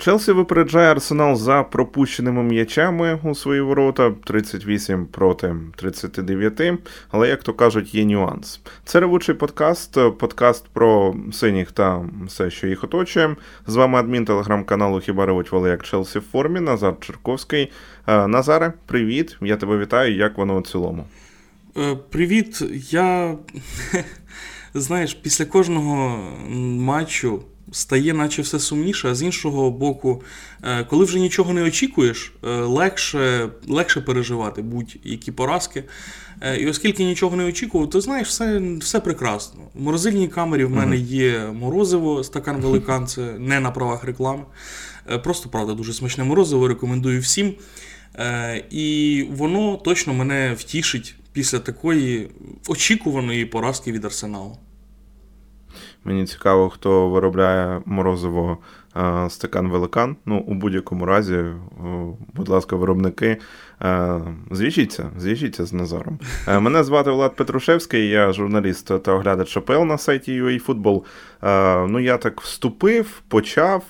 Челсі випереджає Арсенал за пропущеними м'ячами у свої ворота 38 проти 39. Але, як то кажуть, є нюанс. Це ревучий подкаст, подкаст про синіх та все, що їх оточує. З вами адмін телеграм-каналу Хіба ревуть воли як Челсі в формі Назар Черковський. Е, Назаре, привіт! Я тебе вітаю. Як воно у цілому? Е, привіт. Я знаєш, після кожного матчу стає, наче все сумніше, а з іншого боку, е, коли вже нічого не очікуєш, е, легше легше переживати будь-які поразки. Е, і оскільки нічого не очікував, то знаєш, все все прекрасно. В морозильній камері в мене є морозиво, стакан великан, це не на правах реклами. Просто правда, дуже смачне морозиво, рекомендую всім. І воно точно мене втішить після такої очікуваної поразки від арсеналу. Мені цікаво, хто виробляє морозиво стакан великан. Ну, у будь-якому разі, будь ласка, виробники. Зв'яжіться, зв'яжіться з Назаром. Мене звати Влад Петрушевський, я журналіст та оглядач АПЛ на сайті UAFootball. Ну, я так вступив, почав,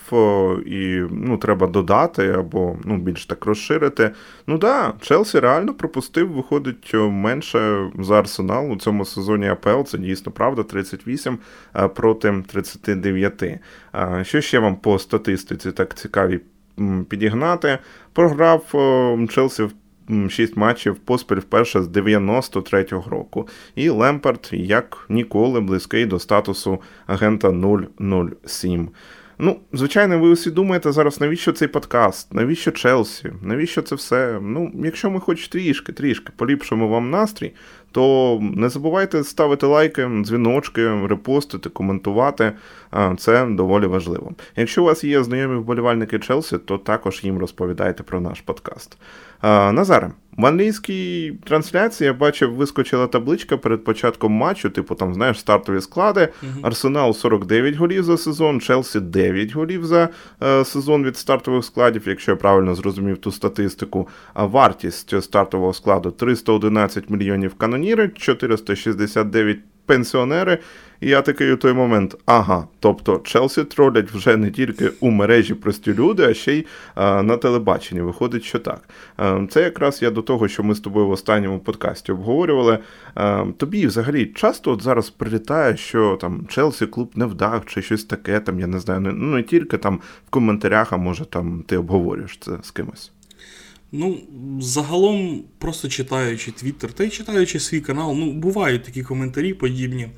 і ну, треба додати або ну, більш так розширити. Ну да, Челсі реально пропустив, виходить менше за арсенал у цьому сезоні АПЛ. Це дійсно правда, 38 проти 39. Що ще вам по статистиці так цікаві підігнати? Програв Челсі в 6 матчів поспіль вперше з 93-го року. І Лемпард, як ніколи, близький до статусу агента 007. Ну, звичайно, ви усі думаєте зараз, навіщо цей подкаст, навіщо Челсі, навіщо це все? Ну, якщо ми хоч трішки, трішки поліпшимо вам настрій, то не забувайте ставити лайки, дзвіночки, репостити, коментувати. Це доволі важливо. Якщо у вас є знайомі вболівальники Челсі, то також їм розповідайте про наш подкаст. Назаре, в англійській трансляції я бачив, вискочила табличка перед початком матчу, типу там, знаєш, стартові склади. Арсенал 49 голів за сезон, Челсі 9 голів за е, сезон від стартових складів, якщо я правильно зрозумів ту статистику. А вартість стартового складу 311 мільйонів каноніри, 469 пенсіонери. І я такий у той момент, ага, тобто Челсі тролять вже не тільки у мережі прості люди, а ще й а, на телебаченні. Виходить, що так. А, це якраз я до того, що ми з тобою в останньому подкасті обговорювали. А, тобі взагалі часто от зараз прилітає, що там Челсі клуб не вдах чи щось таке, там я не знаю, не, ну не тільки там в коментарях, а може там ти обговорюєш це з кимось. Ну, загалом, просто читаючи Твіттер та й читаючи свій канал, ну, бувають такі коментарі подібні.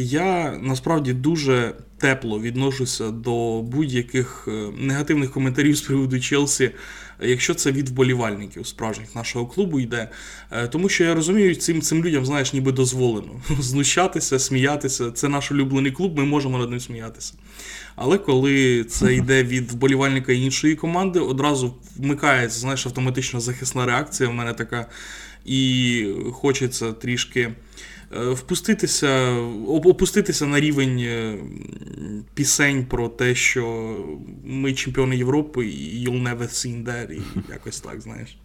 Я насправді дуже тепло відношуся до будь-яких е, негативних коментарів з приводу Челсі, якщо це від вболівальників справжніх нашого клубу йде. Е, тому що я розумію, цим цим людям, знаєш, ніби дозволено знущатися, сміятися. Це наш улюблений клуб, ми можемо над ним сміятися. Але коли це йде від вболівальника іншої команди, одразу вмикається знаєш, автоматична захисна реакція. в мене така, і хочеться трішки. Е, впуститися, опуститися на рівень е, пісень про те, що ми чемпіони Європи, і you'll never seen that, і якось так, знаєш.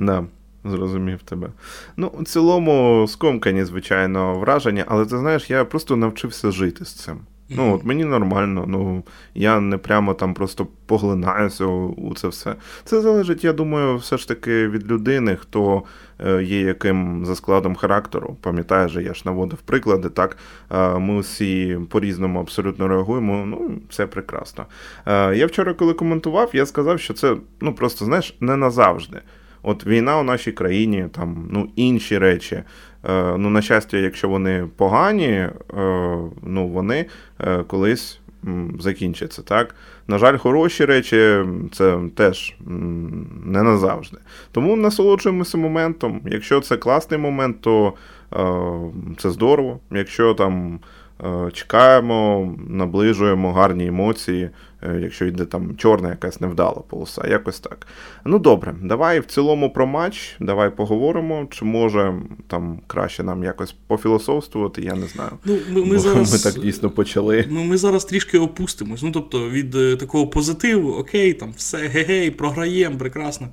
Да. Зрозумів тебе. Ну, в цілому, скомкані, звичайно, враження, але ти знаєш, я просто навчився жити з цим. Ну, от мені нормально, ну я не прямо там просто поглинаюся у це все. Це залежить, я думаю, все ж таки від людини, хто є яким за складом характеру. Пам'ятаєш, я ж наводив приклади, так ми всі по-різному абсолютно реагуємо. Ну, це прекрасно. Е, я вчора, коли коментував, я сказав, що це ну просто знаєш не назавжди. От війна у нашій країні, там ну інші речі. Е, ну, на щастя, якщо вони погані, е, ну вони е, колись закінчаться. так. На жаль, хороші речі це теж не назавжди. Тому насолоджуємося моментом. Якщо це класний момент, то це здорово. Якщо там чекаємо, наближуємо гарні емоції. Е, якщо йде там чорна якась невдала полоса, якось так. Ну добре, давай в цілому про матч, давай поговоримо, чи може там краще нам якось пофілософствувати, я не знаю. Ну, Ми ми, зараз, ми так дійсно почали. Ну, Ми зараз трішки опустимось. Ну, тобто, від е, такого позитиву, окей, там все гей-гей, програємо, прекрасно.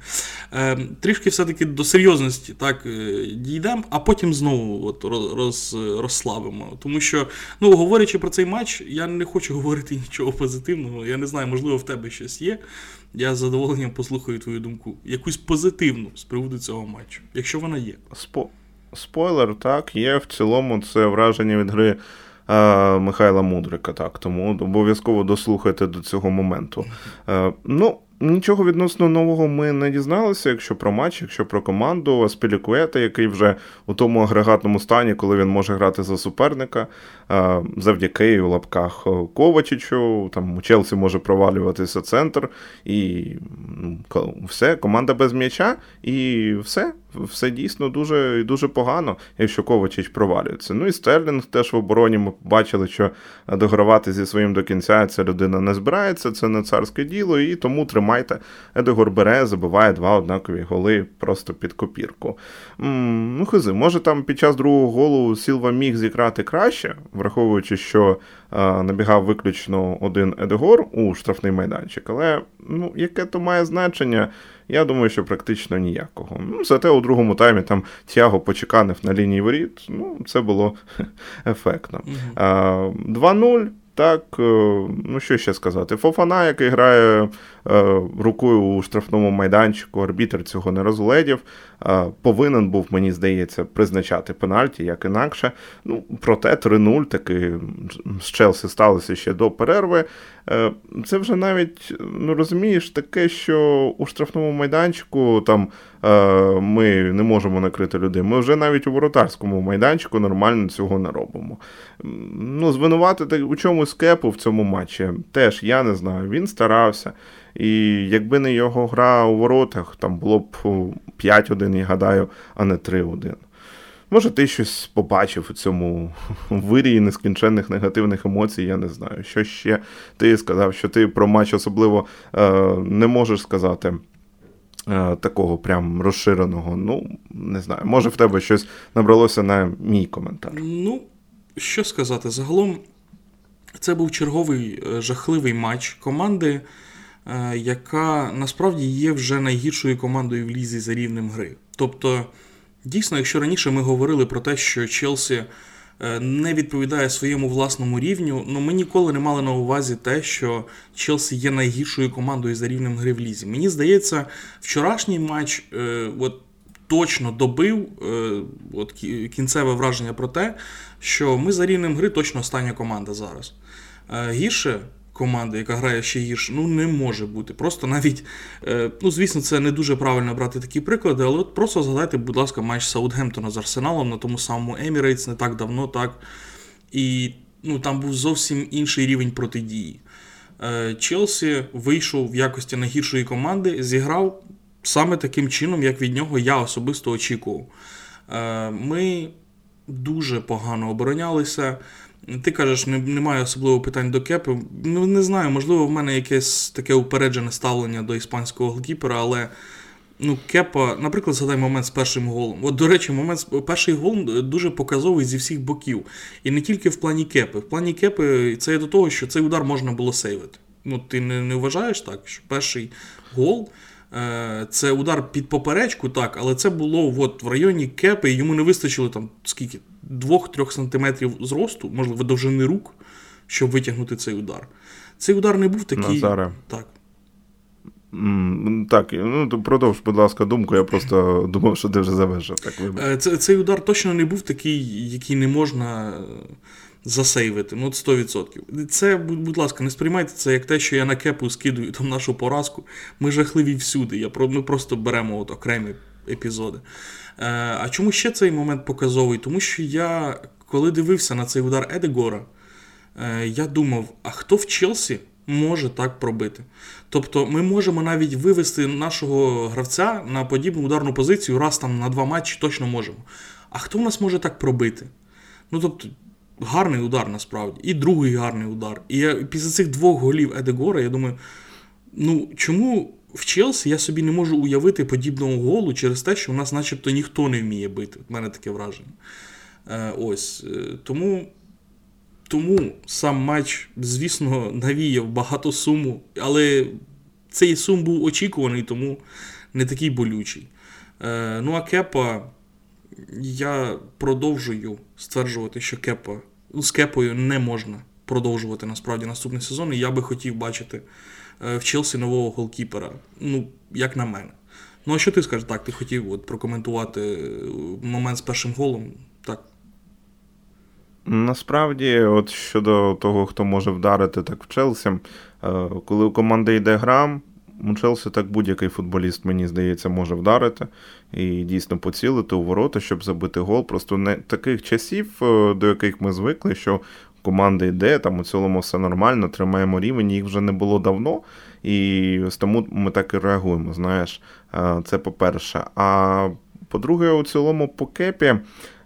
Е, Трішки все-таки до серйозності так е, дійдемо, а потім знову от, роз, розслабимо. Тому що, ну, говорячи про цей матч, я не хочу говорити нічого позитивного Я не знаю, можливо, в тебе щось є. Я з задоволенням послухаю твою думку. Якусь позитивну з приводу цього матчу, якщо вона є. Спо... Спойлер, так, є. В цілому це враження від гри е, Михайла Мудрика, так, тому обов'язково дослухайте до цього моменту. Е, ну, Нічого відносно нового ми не дізналися, якщо про матч, якщо про команду Аспілікуета, який вже у тому агрегатному стані, коли він може грати за суперника, завдяки у лапках Ковачичу, там у Челсі може провалюватися центр, і ну, все, команда без м'яча, і все. Все дійсно дуже дуже погано, якщо Ковачич провалюється. Ну і Стерлінг теж в обороні ми бачили, що догравати зі своїм до кінця ця людина не збирається, це не царське діло, і тому тримайте. Едегор бере, забиває два однакові голи просто під копірку. Ну, хизи, може там під час другого голу Сілва міг зіграти краще, враховуючи, що набігав виключно один Едегор у штрафний майданчик, але ну, яке то має значення? Я думаю, що практично ніякого. Ну, Зате у другому таймі там Тяго почеканив на лінії воріт. Ну, це було ефектно. Uh-huh. 2-0. Так, е, ну що ще сказати? Фофана, який грає е, рукою у штрафному майданчику, арбітр цього не розгледів. Е, повинен був, мені здається, призначати пенальті, як інакше. Ну, Проте 3-0 таки з Челсі сталося ще до перерви. Це вже навіть ну розумієш таке, що у штрафному майданчику там ми не можемо накрити людей. Ми вже навіть у воротарському майданчику нормально цього не робимо. Ну, Звинуватити у чомусь кепу в цьому матчі теж я не знаю. Він старався. І якби не його гра у воротах, там було б 5-1, я гадаю, а не 3-1. Може, ти щось побачив у цьому вирії нескінченних негативних емоцій, я не знаю. Що ще ти сказав, що ти про матч особливо е, не можеш сказати. Е, такого прям розширеного, ну, не знаю, може в тебе щось набралося на мій коментар. Ну, що сказати, загалом це був черговий е, жахливий матч команди, е, яка насправді є вже найгіршою командою в лізі за рівнем гри. Тобто, дійсно, якщо раніше ми говорили про те, що Челсі не відповідає своєму власному рівню. Ну ми ніколи не мали на увазі те, що Челсі є найгіршою командою за рівнем гри в лізі. Мені здається, вчорашній матч е, от, точно добив е, от, кінцеве враження про те, що ми за рівнем гри точно остання команда зараз. Гірше команди, яка грає ще гірше, ну не може бути. Просто навіть, е, ну звісно, це не дуже правильно брати такі приклади, але от просто згадайте, будь ласка, матч Саутгемптона з Арсеналом на тому самому Емірейтс не так давно, так. І ну, там був зовсім інший рівень протидії. Е, Челсі вийшов в якості найгіршої команди, зіграв саме таким чином, як від нього я особисто очікував. Е, ми дуже погано оборонялися. Ти кажеш, немає особливо питань до кепи. Ну, не знаю, можливо, в мене якесь таке упереджене ставлення до іспанського голкіпера, але ну, кепа, наприклад, згадай момент з першим голом. От, до речі, момент перший гол дуже показовий зі всіх боків. І не тільки в плані кепи. В плані кепи це є до того, що цей удар можна було сейвити. Ну, Ти не, не вважаєш так, що перший гол. Е, це удар під поперечку, так, але це було от в районі кепи, йому не вистачило там скільки 2-3 см зросту, можливо, довжини рук, щоб витягнути цей удар. Цей удар не був такий. Назаре. Так. Mm, так, ну продовж, будь ласка, думку, я просто думав, що ти вже завершив. Так, е, це, Цей удар точно не був такий, який не можна засейвити. Ну, 100%. Це, будь ласка, не сприймайте це як те, що я на кепу скидую там нашу поразку. Ми жахливі всюди. Я, Ми просто беремо от окремі епізоди. Е, а чому ще цей момент показовий? Тому що я, коли дивився на цей удар Едегора, е, я думав, а хто в Челсі може так пробити? Тобто ми можемо навіть вивести нашого гравця на подібну ударну позицію раз там на два матчі точно можемо. А хто в нас може так пробити? Ну, тобто, гарний удар насправді. І другий гарний удар. І я, після цих двох голів Едегора, я думаю, ну чому в Челсі я собі не можу уявити подібного голу через те, що у нас начебто ніхто не вміє бити. У мене таке враження. Е, Ось. Е, тому тому сам матч, звісно, навіяв багато суму, але цей сум був очікуваний, тому не такий болючий. Е, Ну, а Кепа, я продовжую стверджувати, що Кепа, ну, з Кепою не можна продовжувати насправді наступний сезон. І я би хотів бачити в Челсі нового голкіпера. Ну, як на мене. Ну, а що ти скажеш? Так, ти хотів от прокоментувати е, момент з першим голом. Так. Насправді, от щодо того, хто може вдарити так в Челсі, е, коли у команди йде гра, у Челсі так будь-який футболіст, мені здається, може вдарити і дійсно поцілити у ворота, щоб забити гол. Просто не таких часів, е, до яких ми звикли, що команда йде, там у цілому все нормально, тримаємо рівень, їх вже не було давно. І тому ми так і реагуємо. Знаєш, е, це по-перше. А по-друге, у цілому по кепі.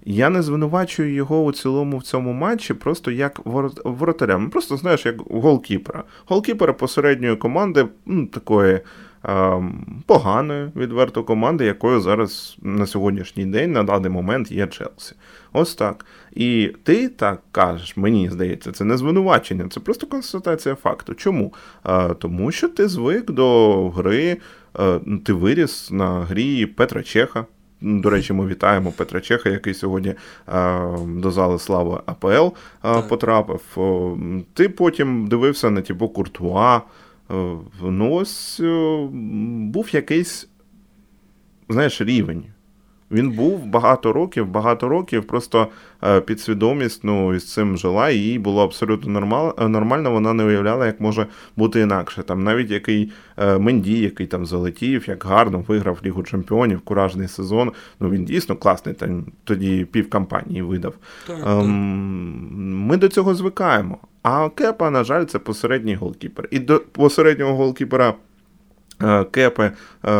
Я не звинувачую його у цілому в цьому матчі, просто як воротаря. Ну, Просто знаєш, як голкіпера. Голкіпера посередньої команди, ну, такої е, поганої, відверто команди, якою зараз на сьогоднішній день, на даний момент є Челсі. Ось так. І ти так кажеш, мені здається, це не звинувачення, це просто констатація факту. Чому? Е, тому що ти звик до гри, е, ти виріс на грі Петра Чеха. До речі, ми вітаємо Петра Чеха, який сьогодні до зали слави АПЛ потрапив. Ти потім дивився на Тібо Куртуа. Ну, ось був якийсь, знаєш, рівень. Він був багато років, багато років, просто е, підсвідомість ну, із цим жила, і їй було абсолютно нормал, е, нормально, вона не уявляла, як може бути інакше. Там Навіть який е, Менді, який там залетів, як гарно виграв Лігу Чемпіонів, куражний сезон. Ну він дійсно класний, там тоді пів кампанії видав. Так, ем, так. Ми до цього звикаємо. А Кепа, на жаль, це посередній голкіпер. І до посереднього голкіпера. Е, кепи, е,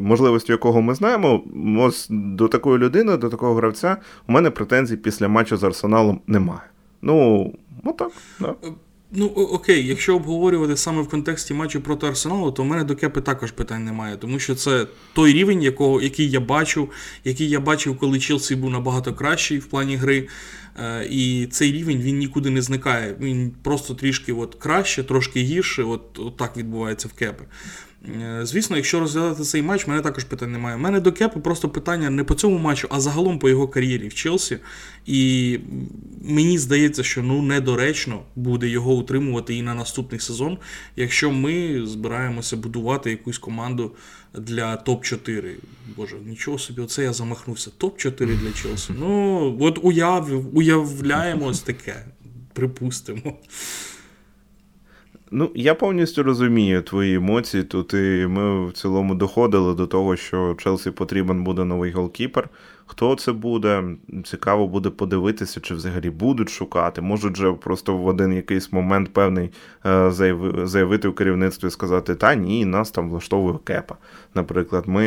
можливості якого ми знаємо, ось до такої людини, до такого гравця, у мене претензій після матчу з Арсеналом немає. Ну, отак. Да. Е, ну, окей, якщо обговорювати саме в контексті матчу проти Арсеналу, то в мене до Кепи також питань немає, тому що це той рівень, якого, який я бачив, який я бачив, коли Челсі був набагато кращий в плані гри. І цей рівень він нікуди не зникає. Він просто трішки от краще, трошки гірше. От, от так відбувається в Кепи. Е, звісно, якщо розглядати цей матч, мене також питань немає. У мене до Кепи просто питання не по цьому матчу, а загалом по його кар'єрі в Челсі. І мені здається, що ну недоречно буде його утримувати і на наступний сезон, якщо ми збираємося будувати якусь команду для топ-4. Боже, нічого собі, оце я замахнувся. Топ-4 для Челсі. Ну, от уяв, уявляємо ось таке. Припустимо. Ну, я повністю розумію твої емоції. Тут і ми в цілому доходили до того, що Челсі потрібен буде новий голкіпер. Хто це буде? Цікаво буде подивитися, чи взагалі будуть шукати. Можуть же просто в один якийсь момент певний е, заявити в керівництві і сказати, та ні, нас там влаштовує кепа. Наприклад, ми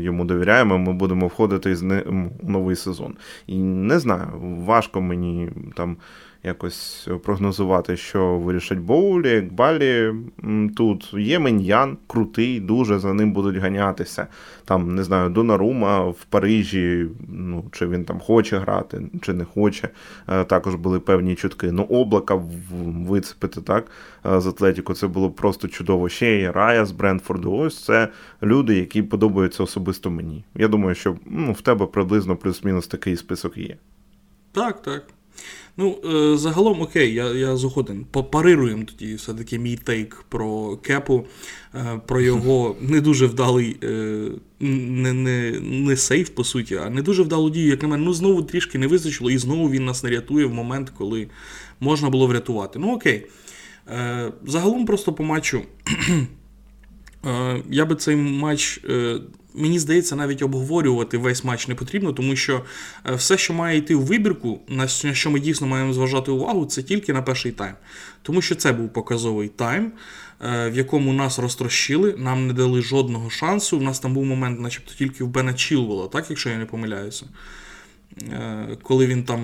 йому довіряємо, ми будемо входити у новий сезон. І не знаю, важко мені там якось прогнозувати, що вирішать Боулі, Балі. Тут є Меньян, крутий, дуже за ним будуть ганятися. Там, не знаю, Донарума в Парижі, ну, чи він там хоче грати, чи не хоче. Е, також були певні чутки. Ну, облака вицепити так е, з Атлетіку, це було просто чудово. Ще є Рая з Брентфорду. Ось це люди, які подобаються особисто мені. Я думаю, що ну, в тебе приблизно плюс-мінус такий список є. Так, так. Ну, е, загалом, окей, я я згоден. Попарируємо тоді все-таки мій тейк про Кепу, е, про його не дуже вдалий е, не не, не сейф, по суті, а не дуже вдалу дію, як на мене. Ну, знову трішки не визначило, і знову він нас не рятує в момент, коли можна було врятувати. Ну, окей. Загалом просто по матчу. Я би цей матч Мені здається, навіть обговорювати весь матч не потрібно, тому що е, все, що має йти у вибірку, на що ми дійсно маємо зважати увагу, це тільки на перший тайм. Тому що це був показовий тайм, е, в якому нас розтрощили, нам не дали жодного шансу. У нас там був момент, начебто, тільки в Бена Чілвела, так, якщо я не помиляюся. Е, коли він там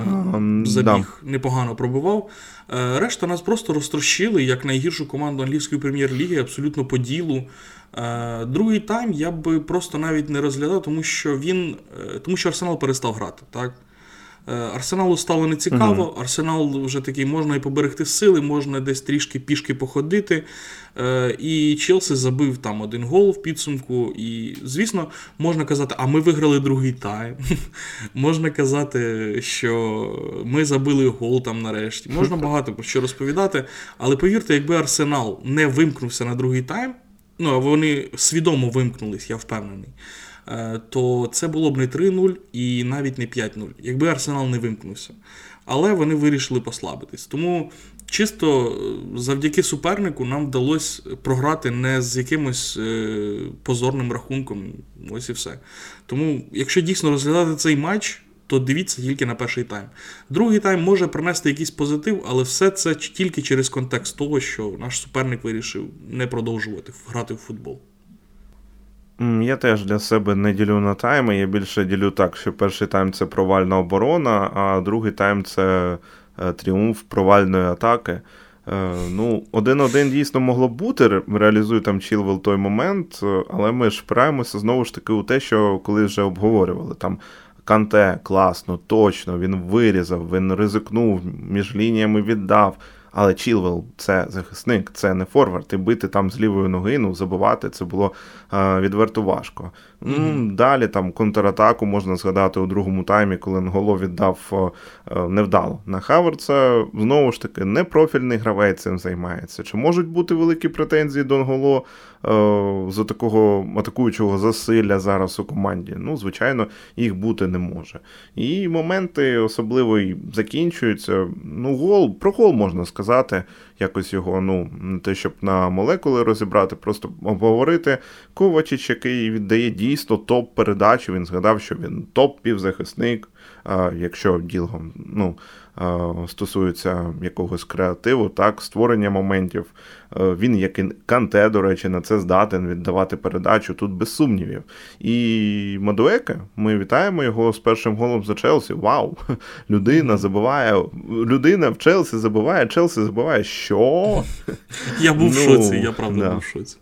забіг, непогано пробивав. Решта нас просто розтрощили як найгіршу команду англійської прем'єр-ліги, абсолютно по ділу. Е, другий тайм я би просто навіть не розглядав, тому що він, е, тому що Арсенал перестав грати. так? Арсеналу стало нецікаво. Арсенал вже такий можна і поберегти сили, можна десь трішки пішки походити. Е, і Челсі забив там один гол в підсумку. І, звісно, можна казати, а ми виграли другий тайм. Можна казати, що ми забили гол там нарешті. Можна багато про що розповідати. Але повірте, якби Арсенал не вимкнувся на другий тайм, ну а вони свідомо вимкнулись, я впевнений. Е, то це було б не 3-0 і навіть не 5-0, якби Арсенал не вимкнувся. Але вони вирішили послабитись. Тому чисто е, завдяки супернику нам вдалося програти не з якимось е, позорним рахунком. Ось і все. Тому, якщо дійсно розглядати цей матч, то дивіться тільки на перший тайм. Другий тайм може принести якийсь позитив, але все це тільки через контекст того, що наш суперник вирішив не продовжувати грати в футбол. Я теж для себе не ділю на тайми. Я більше ділю так, що перший тайм це провальна оборона, а другий тайм це е, тріумф провальної атаки. Е, ну, Один-один дійсно могло бути, реалізує там Чілвел той момент, але ми ж впираємося знову ж таки у те, що коли вже обговорювали. Там Канте класно, точно, він вирізав, він ризикнув, між лініями віддав. Але Чілвел це захисник, це не форвард. І бити там з лівої ноги, ну забувати це було е, відверто важко. Mm-hmm. Далі там контратаку можна згадати у другому таймі, коли Нголо віддав е, невдало. На Хаверца знову ж таки непрофільний гравець цим займається. Чи можуть бути великі претензії до Нголо е, за такого атакуючого засилля зараз у команді? Ну, звичайно, їх бути не може. І моменти особливо й закінчуються. Ну, гол, про гол можна сказати якось його, ну, те, щоб на молекули розібрати, просто обговорити. Ковачич, який віддає дійсно топ-передачу, він згадав, що він топ-півзахисник, якщо діло ну, стосується якогось креативу, так, створення моментів. Він, як і Канте, до речі, на це здатен віддавати передачу тут без сумнівів. І Мадуеке, ми вітаємо його з першим голом за Челсі. Вау! Людина забуває, людина в Челсі забуває, Челсі забуває. Що? Я був в ну, шоці, я правда да. був в шоці.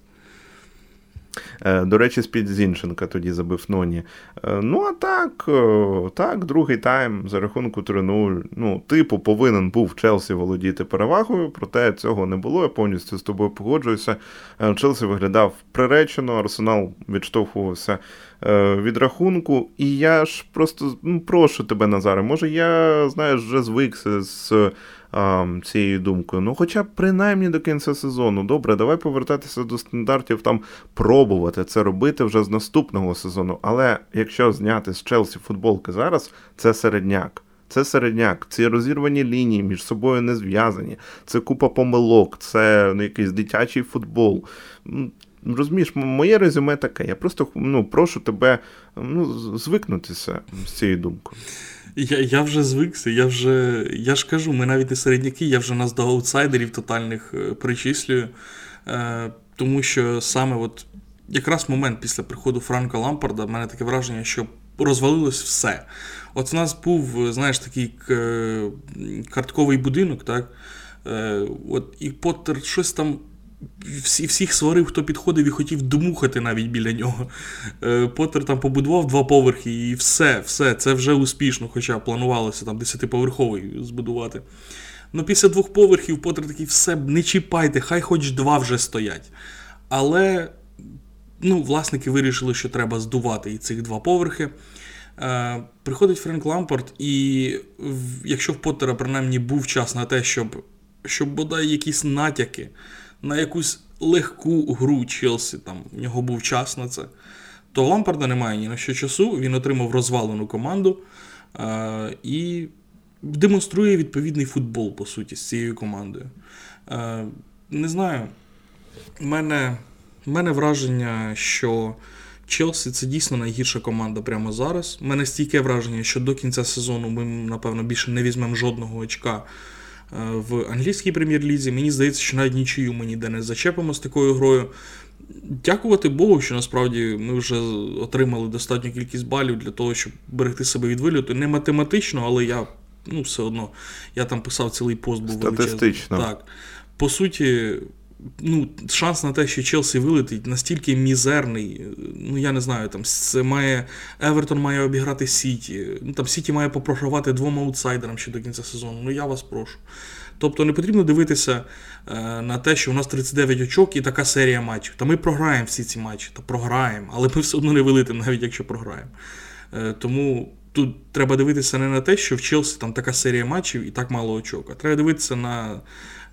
Е, до речі, з-під Зінченка тоді забив Ноні. Е, ну, а так, е, так, другий тайм за рахунку 3-0. Ну, типу, повинен був Челсі володіти перевагою, проте цього не було. Я повністю з тобою погоджуюся. Челсі виглядав приречено, Арсенал відштовхувався від рахунку. І я ж просто ну, прошу тебе, Назаре, може, я, знаєш, вже звикся з цією думкою. Ну, хоча б принаймні до кінця сезону. Добре, давай повертатися до стандартів, там пробувати це робити вже з наступного сезону. Але якщо зняти з Челсі футболки зараз, це середняк. Це середняк, ці розірвані лінії між собою не зв'язані, це купа помилок, це ну, якийсь дитячий футбол. Розумієш, моє резюме таке. Я просто ну, прошу тебе ну, звикнутися з цією думкою. Я я вже звикся, я вже. Я ж кажу, ми навіть не середняки, я вже нас до аутсайдерів тотальних е, причислюю. Е, Тому що саме от якраз момент після приходу Франка Лампарда в мене таке враження, що розвалилось все. От у нас був, знаєш, такий картковий будинок, так? Е, от І Поттер щось там всі, всіх сварив, хто підходив і хотів домухати навіть біля нього. Е, Поттер там побудував два поверхи, і все, все, це вже успішно, хоча планувалося там десятиповерховий збудувати. Ну, після двох поверхів Поттер такий, все, не чіпайте, хай хоч два вже стоять. Але ну, власники вирішили, що треба здувати і цих два поверхи. Е, Приходить Френк Лампорт, і якщо в Поттера принаймні був час на те, щоб щоб бодай якісь натяки на якусь легку гру Челсі, там в нього був час на це, то Лампарда немає ні на що часу, він отримав розвалену команду е, і демонструє відповідний футбол, по суті, з цією командою. Е, Не знаю, в мене, мене враження, що. Челсі це дійсно найгірша команда прямо зараз. У мене стійке враження, що до кінця сезону ми, напевно, більше не візьмемо жодного очка в англійській прем'єр-лізі. Мені здається, що навіть нічию ми ніде не зачепимо з такою грою. Дякувати Богу, що насправді ми вже отримали достатню кількість балів для того, щоб берегти себе від вильоту. Не математично, але я ну, все одно я там писав цілий пост, був Статистично. Так. По суті, ну, шанс на те, що Челсі вилетить, настільки мізерний. Ну, я не знаю, там це має Евертон має обіграти Сіті. Ну, там Сіті має попрогравати двом аутсайдерам ще до кінця сезону. Ну, я вас прошу. Тобто не потрібно дивитися е, на те, що у нас 39 очок і така серія матчів. Та ми програємо всі ці матчі, та програємо, але ми все одно не вилетимо, навіть якщо програємо. Е, тому тут треба дивитися не на те, що в Челсі там така серія матчів і так мало очок, а треба дивитися на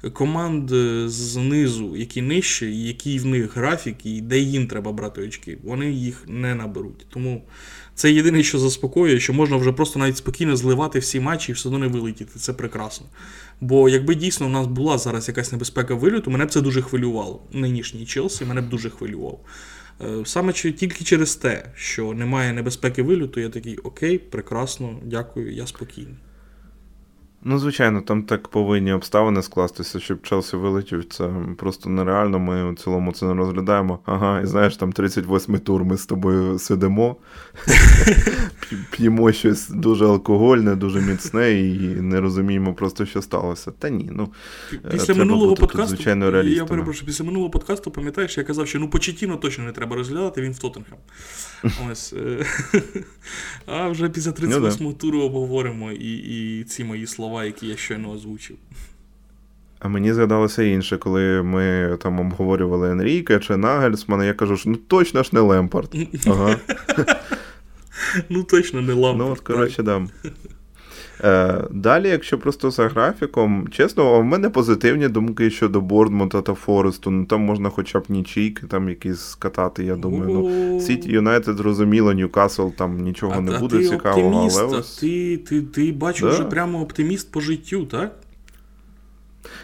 команд знизу, які нижче, який в них графік, і де їм треба брати очки. Вони їх не наберуть. Тому це єдине, що заспокоює, що можна вже просто навіть спокійно зливати всі матчі і все одно не вилетіти. Це прекрасно. Бо якби дійсно у нас була зараз якась небезпека виліту, мене б це дуже хвилювало. Нинішній Челсі мене б дуже хвилював. Е, саме тільки через те, що немає небезпеки виліту, я такий окей, прекрасно, дякую, я спокійний. Ну, звичайно, там так повинні обставини скластися, щоб Челсі вилетів. Це просто нереально. Ми в цілому це не розглядаємо. Ага, і знаєш, там 38-й тур ми з тобою сидимо, п'ємо щось дуже алкогольне, дуже міцне, і не розуміємо просто, що сталося. Та ні, ну після минулого подкасту звичайно, я перепрошую, після минулого подкасту, пам'ятаєш, я казав, що ну Почетіно точно не треба розглядати, він в Тоттенхем. Ось. Е, а вже після 38-го ну, туру обговоримо і, і ці мої слова слова, які я щойно озвучив. А мені згадалося інше, коли ми там обговорювали Енріке чи Нагельсмана, я кажу, що ну точно ж не Лампард. Ага. Ну, точно не Лампард. Ну, от, коротше, да. Е, Далі, якщо просто за графіком, чесно, в мене позитивні думки щодо Борнмута та Форесту. Ну там можна хоча б нічийки там якісь скатати, я думаю. Ну, Сіті Юнайтед, зрозуміло, Ньюкасл там нічого а, не буде там цікавого. Оптиміст, але ось... Ти ти, ти бачу да. вже прямо оптиміст по життю, так?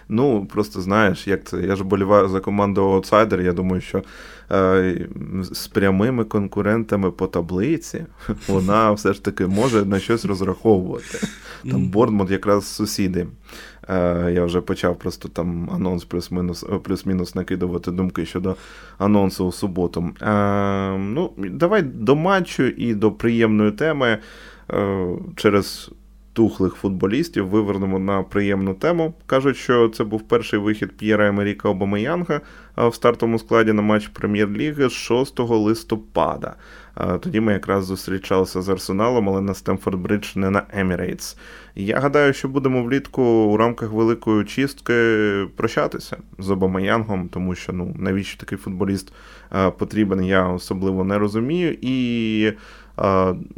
Ну, просто знаєш, як це. Я ж боліваю за команду аутсайдер. Я думаю, що з прямими конкурентами по таблиці вона все ж таки може на щось розраховувати. Там Бордмут якраз сусіди. Е, Я вже почав просто там анонс плюс-мінус плюс-мінус накидувати думки щодо анонсу у суботу. Е, Ну, Давай до матчу і до приємної теми. Е, через тухлих футболістів вивернемо на приємну тему. Кажуть, що це був перший вихід П'єра Емеріка Обамеянга в стартовому складі на матч прем'єр-ліги з 6 листопада. Тоді ми якраз зустрічалися з Арсеналом, але на Стемфорд Бридж, не на Емірейтс. Я гадаю, що будемо влітку у рамках великої чистки прощатися з Обамеянгом, тому що ну навіщо такий футболіст потрібен, я особливо не розумію. І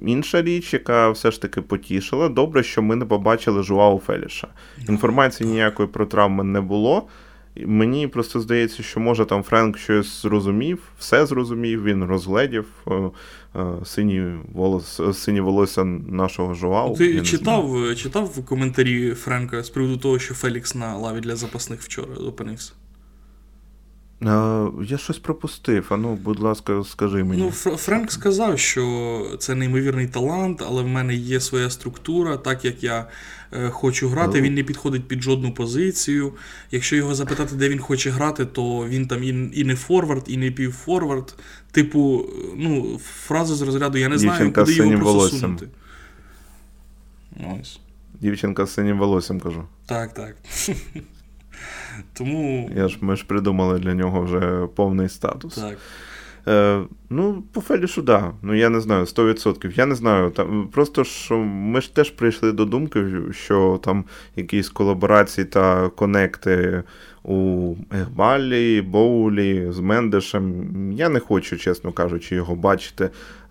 інша річ, яка все ж таки потішила, добре, що ми не побачили Жуау Феліша. Інформації ніякої про травми не було. Мені просто здається, що може там Френк щось зрозумів, все зрозумів, він розгледів е, е, сині волос, сині волосся нашого Жуау. Ти читав читав коментарі Френка з приводу того, що Фелікс на лаві для запасних вчора опинився? Я щось пропустив. А ну, будь ласка, скажи мені. Ну, Френк сказав, що це неймовірний талант, але в мене є своя структура, так як я е, хочу грати, ну. він не підходить під жодну позицію. Якщо його запитати, де він хоче грати, то він там і, не форвард, і не півфорвард. Типу, ну, фраза з розряду я не знаю, куди його просто волоссям. сунути. Ось. Дівчинка з синім волоссям кажу. Так, так. Тому. Я ж, Ми ж придумали для нього вже повний статус. Так. Е, Ну, по Фелішу, да. Ну, я не знаю, 100%. Я не знаю. Там, Просто що ми ж теж прийшли до думки, що там якісь колаборації та конекти у Егбалі, Боулі з Мендешем. Я не хочу, чесно кажучи, його бачити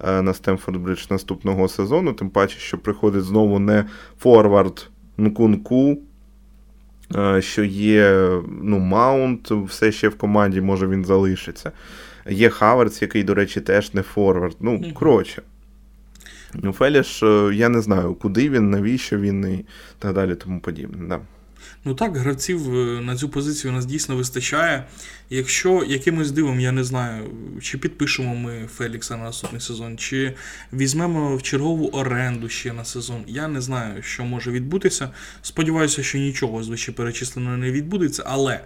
е, на Стемфорд Бридж наступного сезону. Тим паче, що приходить знову не Форвард Нкунку. Е, що є ну, Маунт, все ще в команді, може він залишиться. Є Хаверц, який, до речі, теж не форвард. Ну, коротше. Ну, Феліш, е, я не знаю, куди він, навіщо він і так далі, тому подібне. Да. Ну так, гравців е, на цю позицію нас дійсно вистачає. Якщо якимось дивом, я не знаю, чи підпишемо ми Фелікса на наступний сезон, чи візьмемо в чергову оренду ще на сезон, я не знаю, що може відбутися. Сподіваюся, що нічого з перечислено не відбудеться, але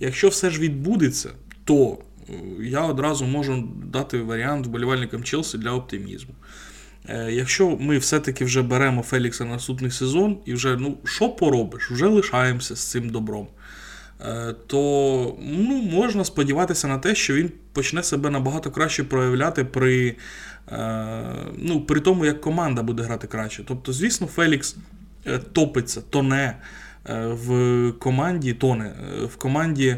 якщо все ж відбудеться, то е, я одразу можу дати варіант вболівальникам Челсі для оптимізму. Е, якщо ми все-таки вже беремо Фелікса на наступний сезон і вже, ну, що поробиш, вже лишаємося з цим добром. е, то ну, можна сподіватися на те, що він почне себе набагато краще проявляти при ну, при тому, як команда буде грати краще. Тобто, звісно, Фелікс топиться, тоне в команді, тоне в команді,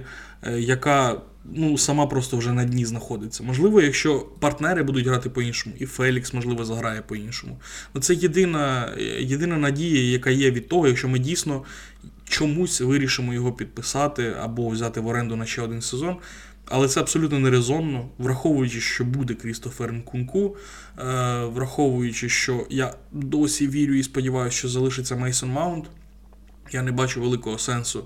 яка ну, сама просто вже на дні знаходиться. Можливо, якщо партнери будуть грати по-іншому, і Фелікс, можливо, заграє по-іншому. Ну, Це єдина, єдина надія, яка є від того, якщо ми дійсно чомусь вирішимо його підписати або взяти в оренду на ще один сезон. Але це абсолютно нерезонно, враховуючи, що буде Крістофер Нкунку, е, враховуючи, що я досі вірю і сподіваюся, що залишиться Мейсон Маунт. Я не бачу великого сенсу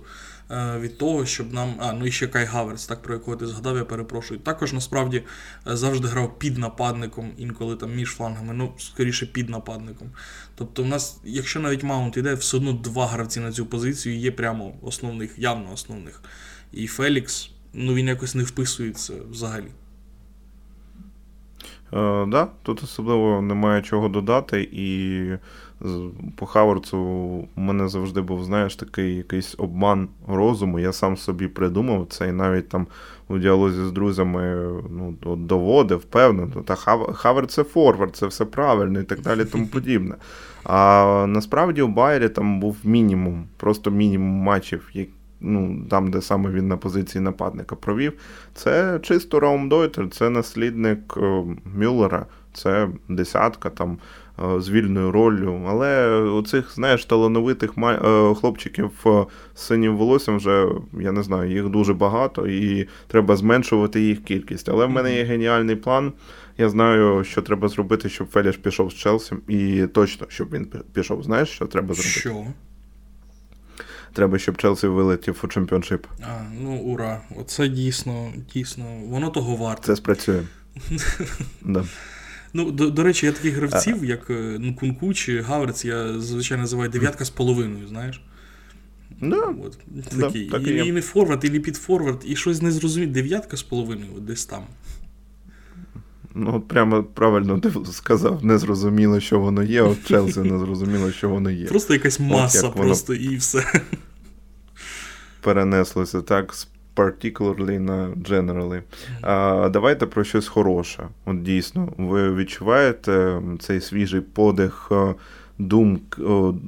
від того, щоб нам. А, ну і ще Кай Хаверц, так про якого ти згадав, я перепрошую. Також насправді е, завжди грав під нападником, інколи там між флангами, ну, скоріше під нападником. Тобто, в нас, якщо навіть Маунт іде, все одно два гравці на цю позицію є прямо основних, явно основних. І Фелікс, ну він якось не вписується взагалі. Е, да, Тут особливо немає чого додати, і по Хаворцу у мене завжди був, знаєш, такий якийсь обман розуму. Я сам собі придумав це і навіть там у діалозі з друзями ну, доводив, впевнено, та Хавер це форвард, це все правильно і так далі, тому подібне. А насправді у Байері там був мінімум, просто мінімум матчів, ну, там, де саме він на позиції нападника провів. Це чисто Раумдойтер, це наслідник е, Мюллера, це десятка там. Е, з вільною роллю. Але оцих, знаєш, талановитих е, хлопчиків з синім волоссям вже, я не знаю, їх дуже багато і треба зменшувати їх кількість. Але в мене є геніальний план. Я знаю, що треба зробити, щоб Феліш пішов з Челсі, і точно, щоб він пішов. Знаєш, що треба зробити? Що? Треба, щоб Челсі вилетів у чемпіоншип. А, ну ура! Оце дійсно, дійсно, воно того варте. Це спрацює. да. Ну, до, до речі, я таких гравців, як е, ну, Кунку чи Гаверц, я зазвичай називаю дев'ятка з половиною, знаєш. Да, От, такі. Да, так і, і, і не форвард, і не підфорвард, і щось не зрозуміти. Дев'ятка з половиною, от десь там. Ну, прямо правильно ти сказав, не зрозуміло, що воно є, от Челсі не зрозуміло, що воно є. Просто якась маса, от, просто воно... і все. Перенеслося так з particularly на generally. А, Давайте про щось хороше. От дійсно, ви відчуваєте цей свіжий подих думки,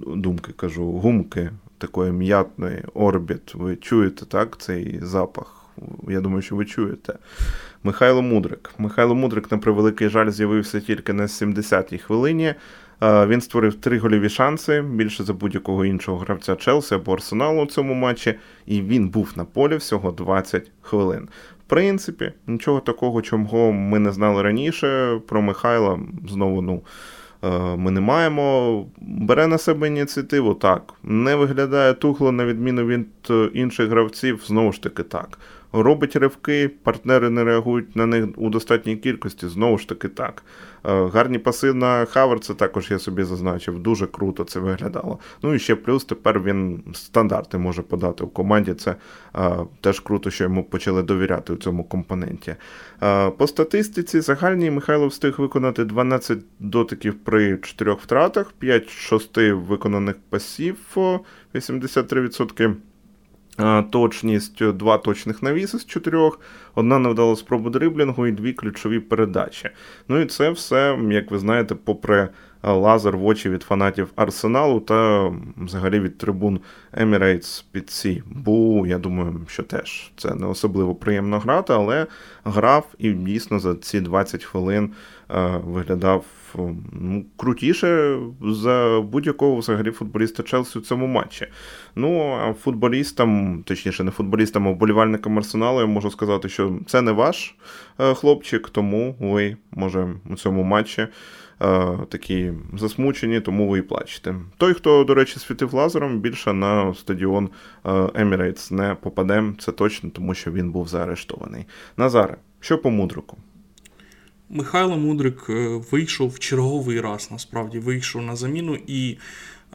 думки кажу, гумки такої м'ятної орбіт. Ви чуєте так, цей запах? Я думаю, що ви чуєте. Михайло Мудрик. Михайло Мудрик, на превеликий жаль, з'явився тільки на 70-й хвилині. Він створив три гольові шанси більше за будь-якого іншого гравця Челсі або Арсеналу у цьому матчі, і він був на полі всього 20 хвилин. В принципі, нічого такого, чого ми не знали раніше. Про Михайла знову ну. Ми не маємо, бере на себе ініціативу так. Не виглядає тухло, на відміну від е, інших гравців, знову ж таки так робить ривки, партнери не реагують на них у достатній кількості, знову ж таки так. Е, гарні паси на Хаверца також я собі зазначив, дуже круто це виглядало. Ну і ще плюс тепер він стандарти може подати в команді. Це е, теж круто, що йому почали довіряти у цьому компоненті. Е, по статистиці загальній Михайло встиг виконати 12 дотиків при 4 втратах, 5 6 виконаних пасів, 83% точність, два точних навіси з чотирьох, одна невдала спроба дриблінгу і дві ключові передачі. Ну і це все, як ви знаєте, попри лазер в очі від фанатів Арсеналу та взагалі від трибун Emirates під ці. Бу, я думаю, що теж це не особливо приємно грати, але грав і дійсно за ці 20 хвилин е, виглядав ну, крутіше за будь-якого взагалі футболіста Челсі у цьому матчі. Ну, а футболістам, точніше, не футболістам, а вболівальникам Арсеналу, я можу сказати, що це не ваш е, хлопчик, тому ви, може, у цьому матчі. Е, такі засмучені, тому ви і плачете. Той, хто, до речі, світив лазером, більше на стадіон Емірейтс не попаде, це точно, тому що він був заарештований. Назаре, що по Мудрику? Михайло Мудрик е, вийшов в черговий раз, насправді вийшов на заміну і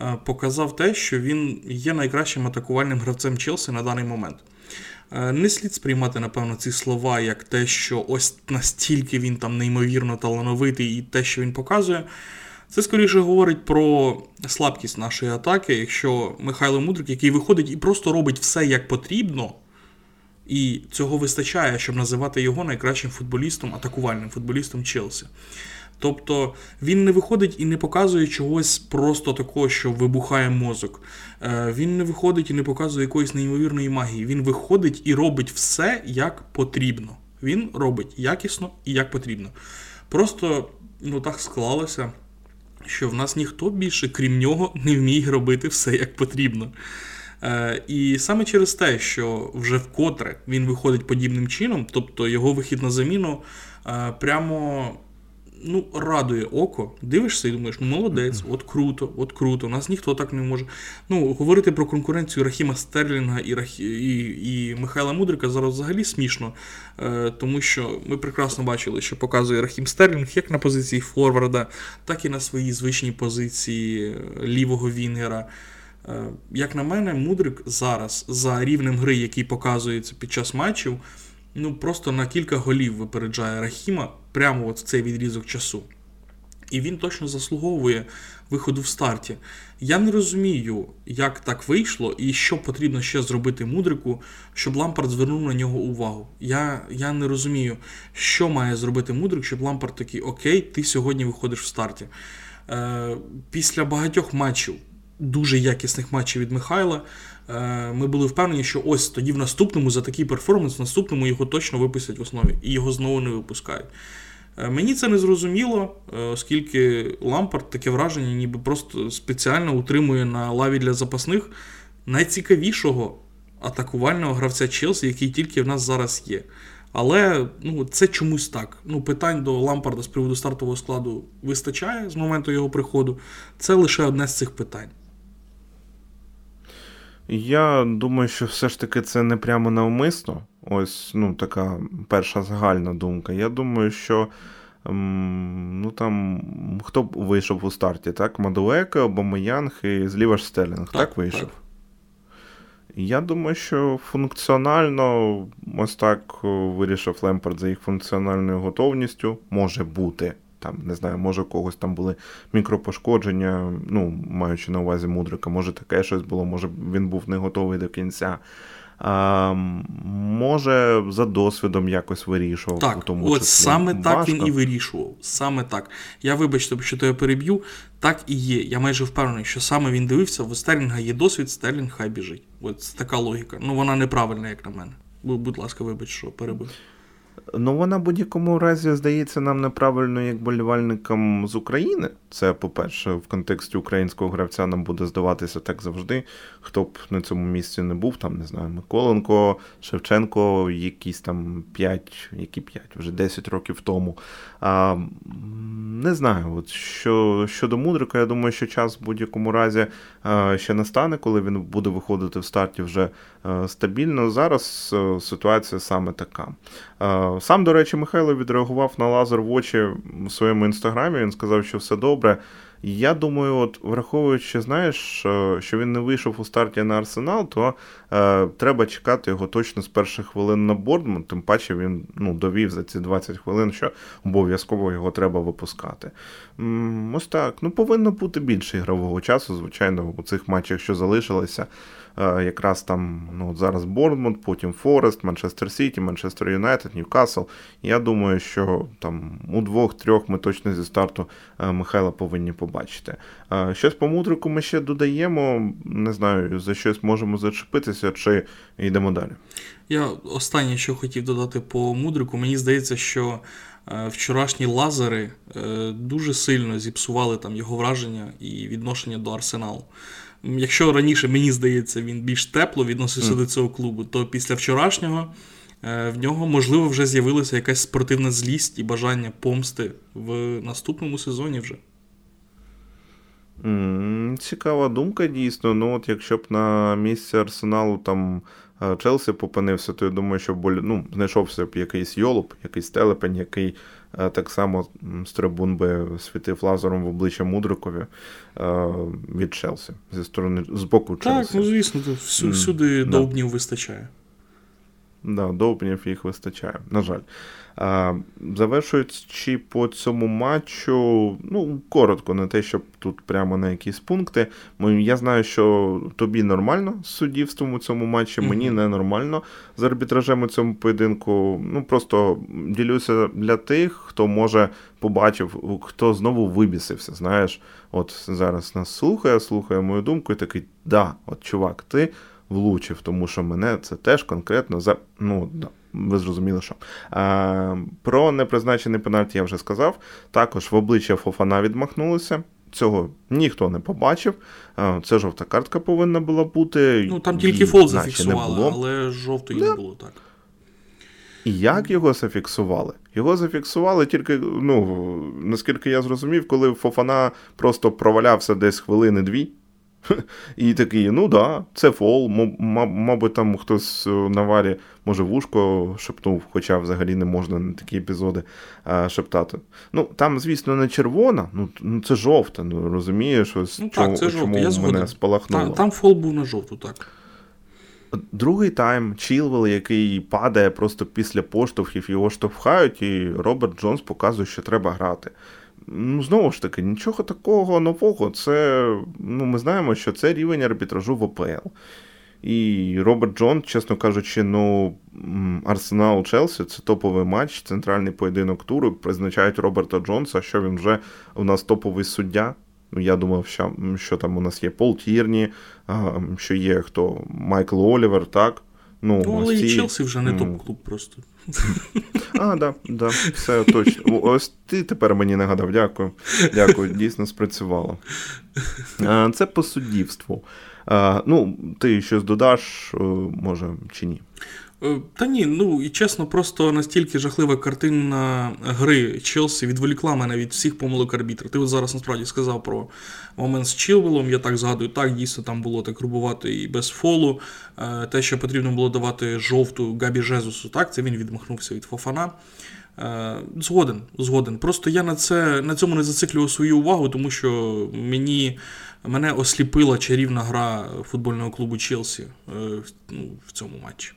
е, показав те, що він є найкращим атакувальним гравцем Челсі на даний момент. Е, не слід сприймати, напевно, ці слова як те, що ось настільки він там неймовірно талановитий і те, що він показує. Це скоріше говорить про слабкість нашої атаки, якщо Михайло Мудрик, який виходить і просто робить все як потрібно, І цього вистачає, щоб називати його найкращим футболістом, атакувальним футболістом Челсі. Тобто він не виходить і не показує чогось просто такого, що вибухає мозок. Е, він не виходить і не показує якоїсь неймовірної магії. Він виходить і робить все як потрібно. Він робить якісно і як потрібно. Просто ну так склалося, що в нас ніхто більше, крім нього, не вміє робити все як потрібно. Е, І саме через те, що вже вкотре він виходить подібним чином, тобто його вихід на заміну е, прямо ну, радує око, дивишся і думаєш, ну молодець, от круто, от круто. У нас ніхто так не може. Ну, говорити про конкуренцію Рахіма Стерлінга і Рахі... і, і Михайла Мудрика зараз взагалі смішно, е, тому що ми прекрасно бачили, що показує Рахім Стерлінг як на позиції Форварда, так і на своїй звичній позиції лівого Вінгера. Е, як на мене, Мудрик зараз за рівнем гри, який показується під час матчів, ну просто на кілька голів випереджає Рахіма прямо от в цей відрізок часу. І він точно заслуговує виходу в старті. Я не розумію, як так вийшло, і що потрібно ще зробити мудрику, щоб Лампард звернув на нього увагу. Я я не розумію, що має зробити мудрик, щоб Лампард такий Окей, ти сьогодні виходиш в старті. Е, Після багатьох матчів, дуже якісних матчів від Михайла, е, ми були впевнені, що ось тоді в наступному за такий перформанс, в наступному його точно випустять в основі, і його знову не випускають. Е, мені це не зрозуміло, е, оскільки Лампард таке враження, ніби просто спеціально утримує на лаві для запасних найцікавішого атакувального гравця Челсі, який тільки в нас зараз є. Але ну, це чомусь так. Ну, Питань до Лампарда з приводу стартового складу вистачає з моменту його приходу. Це лише одне з цих питань. Я думаю, що все ж таки це не прямо навмисно. Ось ну, така перша загальна думка. Я думаю, що ну там хто б вийшов у старті, так? Мадуека, Обамаянг і зліва ж Стелінг, так, так вийшов? Так. Я думаю, що функціонально ось так вирішив Лемпард за їх функціональною готовністю. Може бути. Там, не знаю, може у когось там були мікропошкодження, ну, маючи на увазі мудрика, може таке щось було, може він був не готовий до кінця. А, Може, за досвідом якось вирішував. Так, у тому от числі. саме Важко. так він і вирішував. Саме так. Я вибачте, що то я переб'ю. Так і є. Я майже впевнений, що саме він дивився, в Стерлінга є досвід, Стерлінг хай біжить. От така логіка. Ну вона неправильна, як на мене. Будь ласка, вибач, що перебив. Ну, вона в будь-якому разі здається нам неправильно як болівальникам з України. Це, по-перше, в контексті українського гравця нам буде здаватися так завжди. Хто б на цьому місці не був, там не знаю, Миколенко, Шевченко, якісь там 5, які 5, вже 10 років тому. А, Не знаю, от що щодо Мудрика, я думаю, що час в будь-якому разі ще настане, коли він буде виходити в старті вже стабільно. Зараз ситуація саме така. Сам, до речі, Михайло відреагував на лазер в очі в своєму інстаграмі. Він сказав, що все добре. Я думаю, от враховуючи, знаєш, що він не вийшов у старті на арсенал, то е, треба чекати його точно з перших хвилин на Бордмут, тим паче він ну, довів за ці 20 хвилин, що обов'язково його треба випускати. М, ось так. Ну, повинно бути більше ігрового часу, звичайно, у цих матчах, що залишилися. Е, якраз там ну, зараз Борнмут, потім Форест, Манчестер Сіті, Манчестер Юнайтед, Ньюкасл. Я думаю, що там у двох-трьох ми точно зі старту е, Михайла повинні побачити. Е, щось по Мудрику ми ще додаємо. Не знаю, за щось можемо зачепитися, чи йдемо далі. Я останнє, що хотів додати по Мудрику, мені здається, що. Вчорашні лазери дуже сильно зіпсували там його враження і відношення до Арсеналу. Якщо раніше, мені здається, він більш тепло відносився mm. до цього клубу, то після вчорашнього е, в нього, можливо, вже з'явилася якась спортивна злість і бажання помсти в наступному сезоні вже. Цікава думка, дійсно. Ну, от якщо б на місці Арсеналу там е, Челсі попинився, то я думаю, що ну, знайшовся б якийсь йолуб, якийсь телепень, який так само з трибун би світив лазером в обличчя Мудрикові е, від Челсі зі сторони з боку Челсі. Так, ну звісно, всю, всюди mm, довбнів да. вистачає. Да, довбнів їх вистачає, на жаль. Завершуючи по цьому матчу, ну, коротко, не те, щоб тут прямо на якісь пункти. Я знаю, що тобі нормально з суддівством у цьому матчі, мені не нормально з арбітражем у цьому поєдинку. Ну, просто ділюся для тих, хто може побачив, хто знову вибісився. Знаєш, от зараз нас слухає, слухає мою думку, і такий, да, от чувак, ти влучив, тому що мене це теж конкретно за. Ну, да ви зрозуміли, що. А, Про непризначений пенальті я вже сказав. Також в обличчя Фофана відмахнулися. Цього ніхто не побачив. Це жовта картка повинна була бути. Ну там тільки фол зафіксували, але жовтої да. не було так. І як його зафіксували? Його зафіксували тільки, ну, наскільки я зрозумів, коли Фофана просто провалявся десь хвилини-дві. І такий, ну да, це фол. Мабуть, там хтось на варі, може, вушко шептнув, хоча взагалі не можна на такі епізоди а, шептати. Ну, там, звісно, не червона, ну, ну це жовта. Ну розумієш, ось ну, чому, це чому Я мене спалахнуло. Там, там фол був на жовту, так. Другий тайм Чілвел, який падає просто після поштовхів, його штовхають, і Роберт Джонс показує, що треба грати. Ну, знову ж таки, нічого такого нового. Це, ну, Ми знаємо, що це рівень арбітражу в ОПЛ. І Роберт Джон, чесно кажучи, ну, Арсенал Челсі це топовий матч, центральний поєдинок туру. Призначають Роберта Джонса, що він вже у нас топовий суддя. Ну, я думав, що що там у нас є Пол Тірні, що є хто Майкл Олівер, так? Ну, ну але ці... і Челсі вже не топ-клуб просто. А, да, да, все точно. Ось ти тепер мені нагадав, дякую. Дякую, дійсно спрацювало. Це по суддівству. Ну, ти щось додаш, може, чи ні? Е, та ні, ну і чесно, просто настільки жахлива картина гри Челсі відволікла мене від всіх помилок арбітра. Ти от зараз насправді сказав про момент з Чілвелом, я так згадую, так, дійсно там було так грубувати і без фолу. Е, те, що потрібно було давати жовту Габі Жезусу, так, це він відмахнувся від Фофана. Е, згоден, згоден. Просто я на це на цьому не зациклював свою увагу, тому що мені мене осліпила чарівна гра футбольного клубу Челсі ну, в цьому матчі.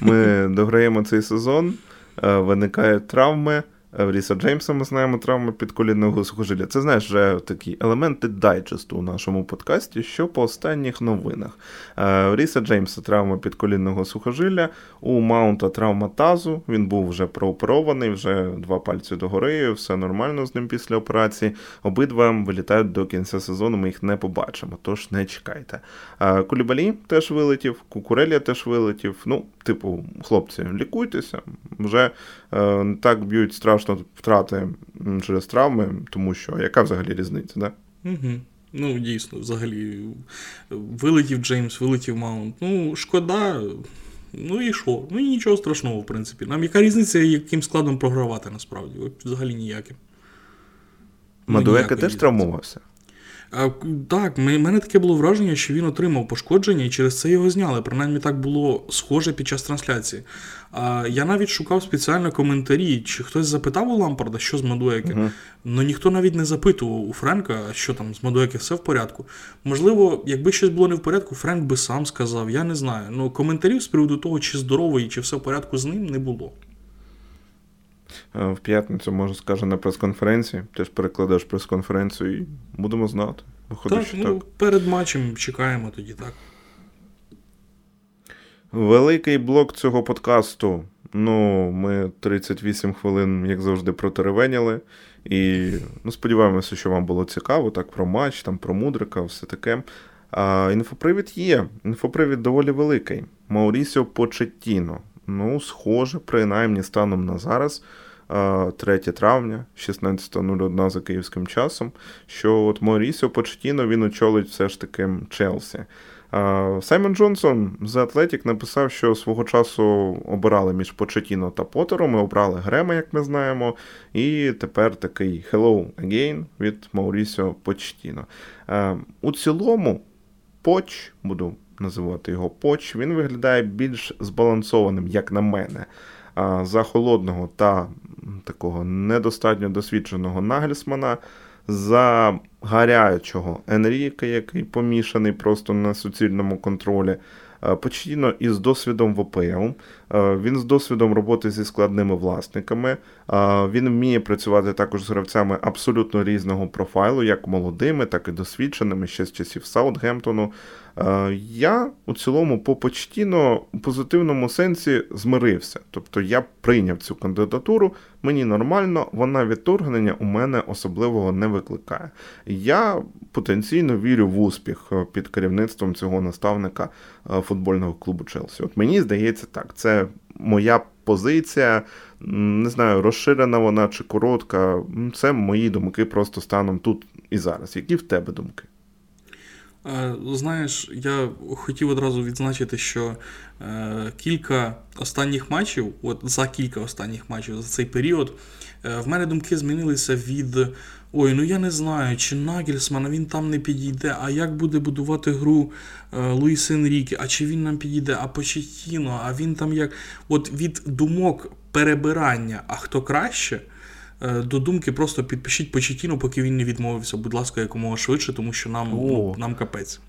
Ми дограємо цей сезон, е, виникають травми. В Ріса Джеймса ми знаємо травми підколінного сухожилля. Це знаєш вже такі елементи дайджесту у нашому подкасті, що по останніх новинах. Е, Ріса Джеймса травма підколінного сухожилля, у Маунта травма тазу. Він був вже прооперований, вже два пальці догори, все нормально з ним після операції. Обидва вилітають до кінця сезону, ми їх не побачимо, тож не чекайте. Е, Кулібалі теж вилетів, Кукурелія теж вилетів. Ну, типу, хлопці, лікуйтеся, вже е, так б'ють страшно втрати через травми, тому що яка взагалі різниця, да? Угу. Ну, дійсно, взагалі, вилетів Джеймс, вилетів Маунт. Ну, шкода. Ну і що? Ну і нічого страшного, в принципі. Нам яка різниця, яким складом програвати насправді? Взагалі ніяким. Мадуека ну, теж травмувався. Так, в мене таке було враження, що він отримав пошкодження і через це його зняли. Принаймні так було схоже під час трансляції. А Я навіть шукав спеціально коментарі, чи хтось запитав у Лампарда, що з Мадуеки. Uh-huh. Ну ніхто навіть не запитував у Френка, що там з Мадуеки все в порядку. Можливо, якби щось було не в порядку, Френк би сам сказав, я не знаю. Ну коментарів з приводу того, чи здоровий, чи все в порядку з ним, не було. Е, в п'ятницю, може, скаже на прес-конференції. Ти ж перекладеш прес-конференцію і будемо знати. Виходить, так, ну, так. перед матчем чекаємо тоді, так. Великий блок цього подкасту. Ну, ми 38 хвилин, як завжди, протеревеняли. І ну, сподіваємося, що вам було цікаво, так про матч, там про Мудрика, все таке. А Інфопривід є. Інфопривід доволі великий. Маурісіо Почеттіно. Ну, схоже, принаймні, станом на зараз. 3 травня, 16.01 за київським часом, що от Морісіо Почтіно він очолить все ж таки Челсі. Саймон Джонсон з Атлетік написав, що свого часу обирали між Почетіно та Потером. Ми обрали Грема, як ми знаємо. І тепер такий Hello Again від Маурісіо Почтіно. У цілому, Поч, буду називати його Поч, він виглядає більш збалансованим, як на мене. За холодного та такого недостатньо досвідченого Нагельсмана, за гарячого Енріка, який помішаний просто на суцільному контролі. Почтіно із досвідом в ОПЛ, він з досвідом роботи зі складними власниками. Він вміє працювати також з гравцями абсолютно різного профайлу, як молодими, так і досвідченими ще з часів Саутгемптону. Я у цілому по почтіно позитивному сенсі змирився. Тобто я прийняв цю кандидатуру, мені нормально, вона відторгнення у мене особливого не викликає. Я потенційно вірю в успіх під керівництвом цього наставника футбольного клубу Челсі. От мені здається так, це моя позиція. Не знаю, розширена вона чи коротка. Це мої думки просто станом тут і зараз. Які в тебе думки? Е, знаєш, я хотів одразу відзначити, що е, кілька останніх матчів, от за кілька останніх матчів за цей період, е, в мене думки змінилися від ой, ну я не знаю, чи Нагельсман, він там не підійде, а як буде будувати гру Луїс Енріке, а чи він нам підійде, а Почетіно, а він там як. От від думок перебирання, а хто краще. Е, до думки, просто підпишіть Почетіну, поки він не відмовився. Будь ласка, якомога швидше, тому що нам ну, нам капець.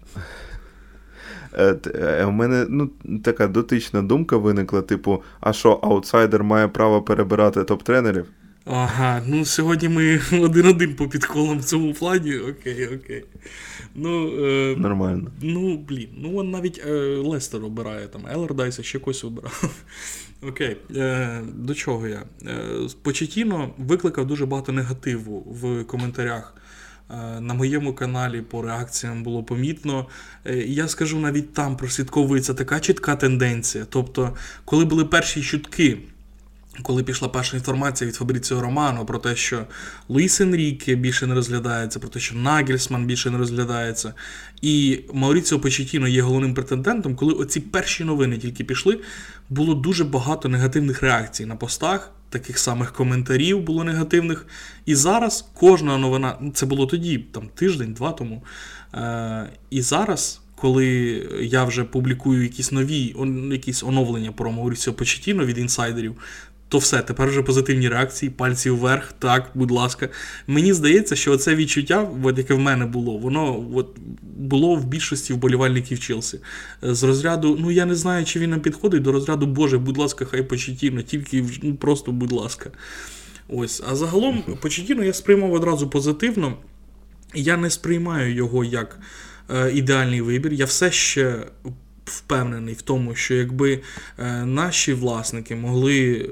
Е, е, у мене ну, така дотична думка виникла: типу, а що, аутсайдер має право перебирати топ-тренерів? Ага, ну сьогодні ми один-один по підколам в цьому плані. Окей, окей. Ну, е, Нормально. Ну, блін, ну он навіть е, Лестер обирає там, Елердайса ще когось обирав. Окей, е, до чого я? Е, Почетіно викликав дуже багато негативу в коментарях. Е, на моєму каналі по реакціям було помітно. Е, я скажу, навіть там прослідковується така чітка тенденція. Тобто, коли були перші чутки коли пішла перша інформація від Фабріціо Романо про те, що Луїс Енріке більше не розглядається, про те, що Нагельсман більше не розглядається, і Мауріціо Почетіно є головним претендентом, коли оці перші новини тільки пішли, було дуже багато негативних реакцій на постах, таких самих коментарів було негативних. І зараз кожна новина, це було тоді, там тиждень-два тому. Е- І зараз. Коли я вже публікую якісь нові якісь оновлення про Мауріціо Почетіно від інсайдерів, то все, тепер вже позитивні реакції, пальці вверх, так, будь ласка. Мені здається, що це відчуття, от, яке в мене було, воно от, було в більшості вболівальників Челсі. З розряду, ну я не знаю, чи він нам підходить, до розряду, Боже, будь ласка, хай почетівно, тільки ну, просто, будь ласка. Ось. А загалом, почетівно я сприймав одразу позитивно. Я не сприймаю його як е, ідеальний вибір. Я все ще впевнений в тому, що якби е, наші власники могли е,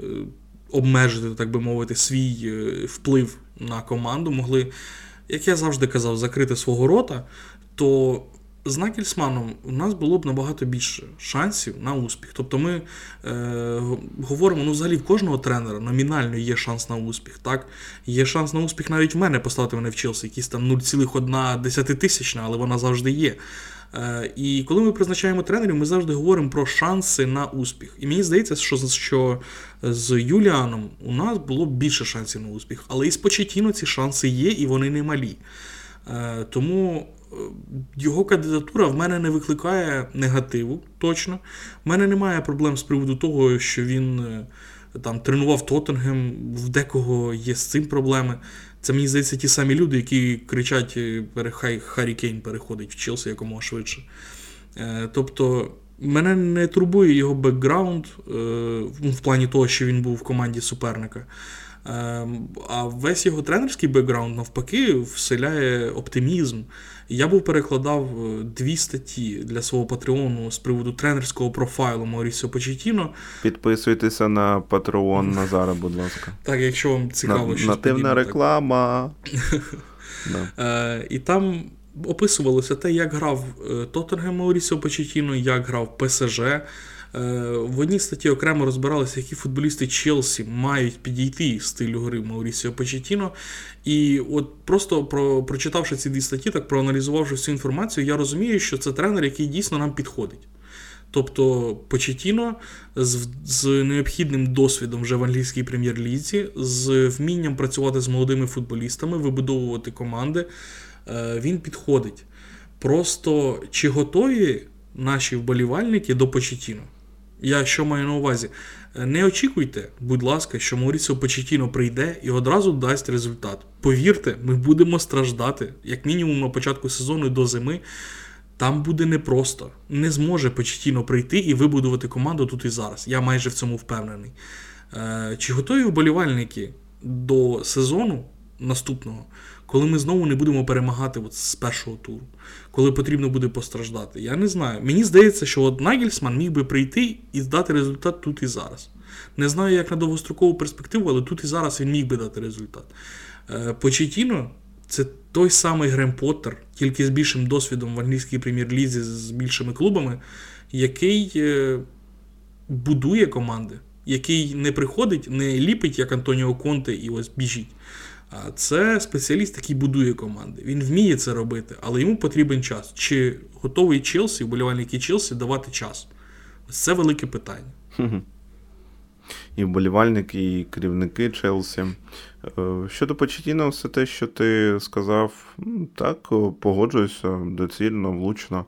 обмежити, так би мовити, свій е, вплив на команду, могли, як я завжди казав, закрити свого рота, то з Накельсманом у нас було б набагато більше шансів на успіх. Тобто ми е, говоримо, ну взагалі в кожного тренера номінально є шанс на успіх. так? Є шанс на успіх навіть в мене поставити мене в Челсі, якісь там 0,1 тисячна, але вона завжди є. Е, і коли ми призначаємо тренерів, ми завжди говоримо про шанси на успіх. І мені здається, що що з Юліаном у нас було більше шансів на успіх. Але і з Почетіно ці шанси є, і вони не малі. Е, тому е, його кандидатура в мене не викликає негативу, точно. В мене немає проблем з приводу того, що він там тренував Тоттенгем, в декого є з цим проблеми. Це мені здається ті самі люди, які кричать: е, хай Гаррі Кейн переходить в Челсі якомога швидше. Е, тобто мене не турбує його бекграунд е, в плані того, що він був в команді суперника. Ем, а весь його тренерський бекграунд навпаки вселяє оптимізм. Я був перекладав е, дві статті для свого патреону з приводу тренерського профайлу Маурісіо Почетіно. Підписуйтеся на патреон Назара, будь ласка. Так, якщо вам цікаво, На, щось Нативна реклама. Е, і там описувалося те, як грав е, Тоттенгем Маурісіо Почетіно, як грав ПСЖ. Е, в одній статті окремо розбиралися, які футболісти Челсі мають підійти стилю гри Маурісіо Почетіно. І от просто про, прочитавши ці дві статті, так проаналізувавши всю інформацію, я розумію, що це тренер, який дійсно нам підходить. Тобто Почетіно з з необхідним досвідом вже в англійській прем'єр-лізі, з вмінням працювати з молодими футболістами, вибудовувати команди, е, він підходить. Просто чи готові наші вболівальники до Почетіно? Я що маю на увазі? Е, не очікуйте, будь ласка, що Мауріціо Почетіно прийде і одразу дасть результат. Повірте, ми будемо страждати, як мінімум на початку сезону до зими. Там буде непросто. Не зможе Почетіно прийти і вибудувати команду тут і зараз. Я майже в цьому впевнений. Е, чи готові вболівальники до сезону наступного, коли ми знову не будемо перемагати от з першого туру, коли потрібно буде постраждати? Я не знаю. Мені здається, що от Нагельсман міг би прийти і здати результат тут і зараз. Не знаю, як на довгострокову перспективу, але тут і зараз він міг би дати результат. Е, Почетіно це той самий Грем Поттер, тільки з більшим досвідом в англійській прем'єр-лізі з більшими клубами, який е, будує команди, який не приходить, не ліпить, як Антоніо Конте, і ось біжіть. Це спеціаліст, який будує команди. Він вміє це робити, але йому потрібен час. Чи готовий Челсі, вболівальники Челсі давати час? Ось це велике питання. І вболівальники, і керівники Челсі. Е, щодо Почетіна, все те, що ти сказав, так, погоджуюся доцільно, влучно.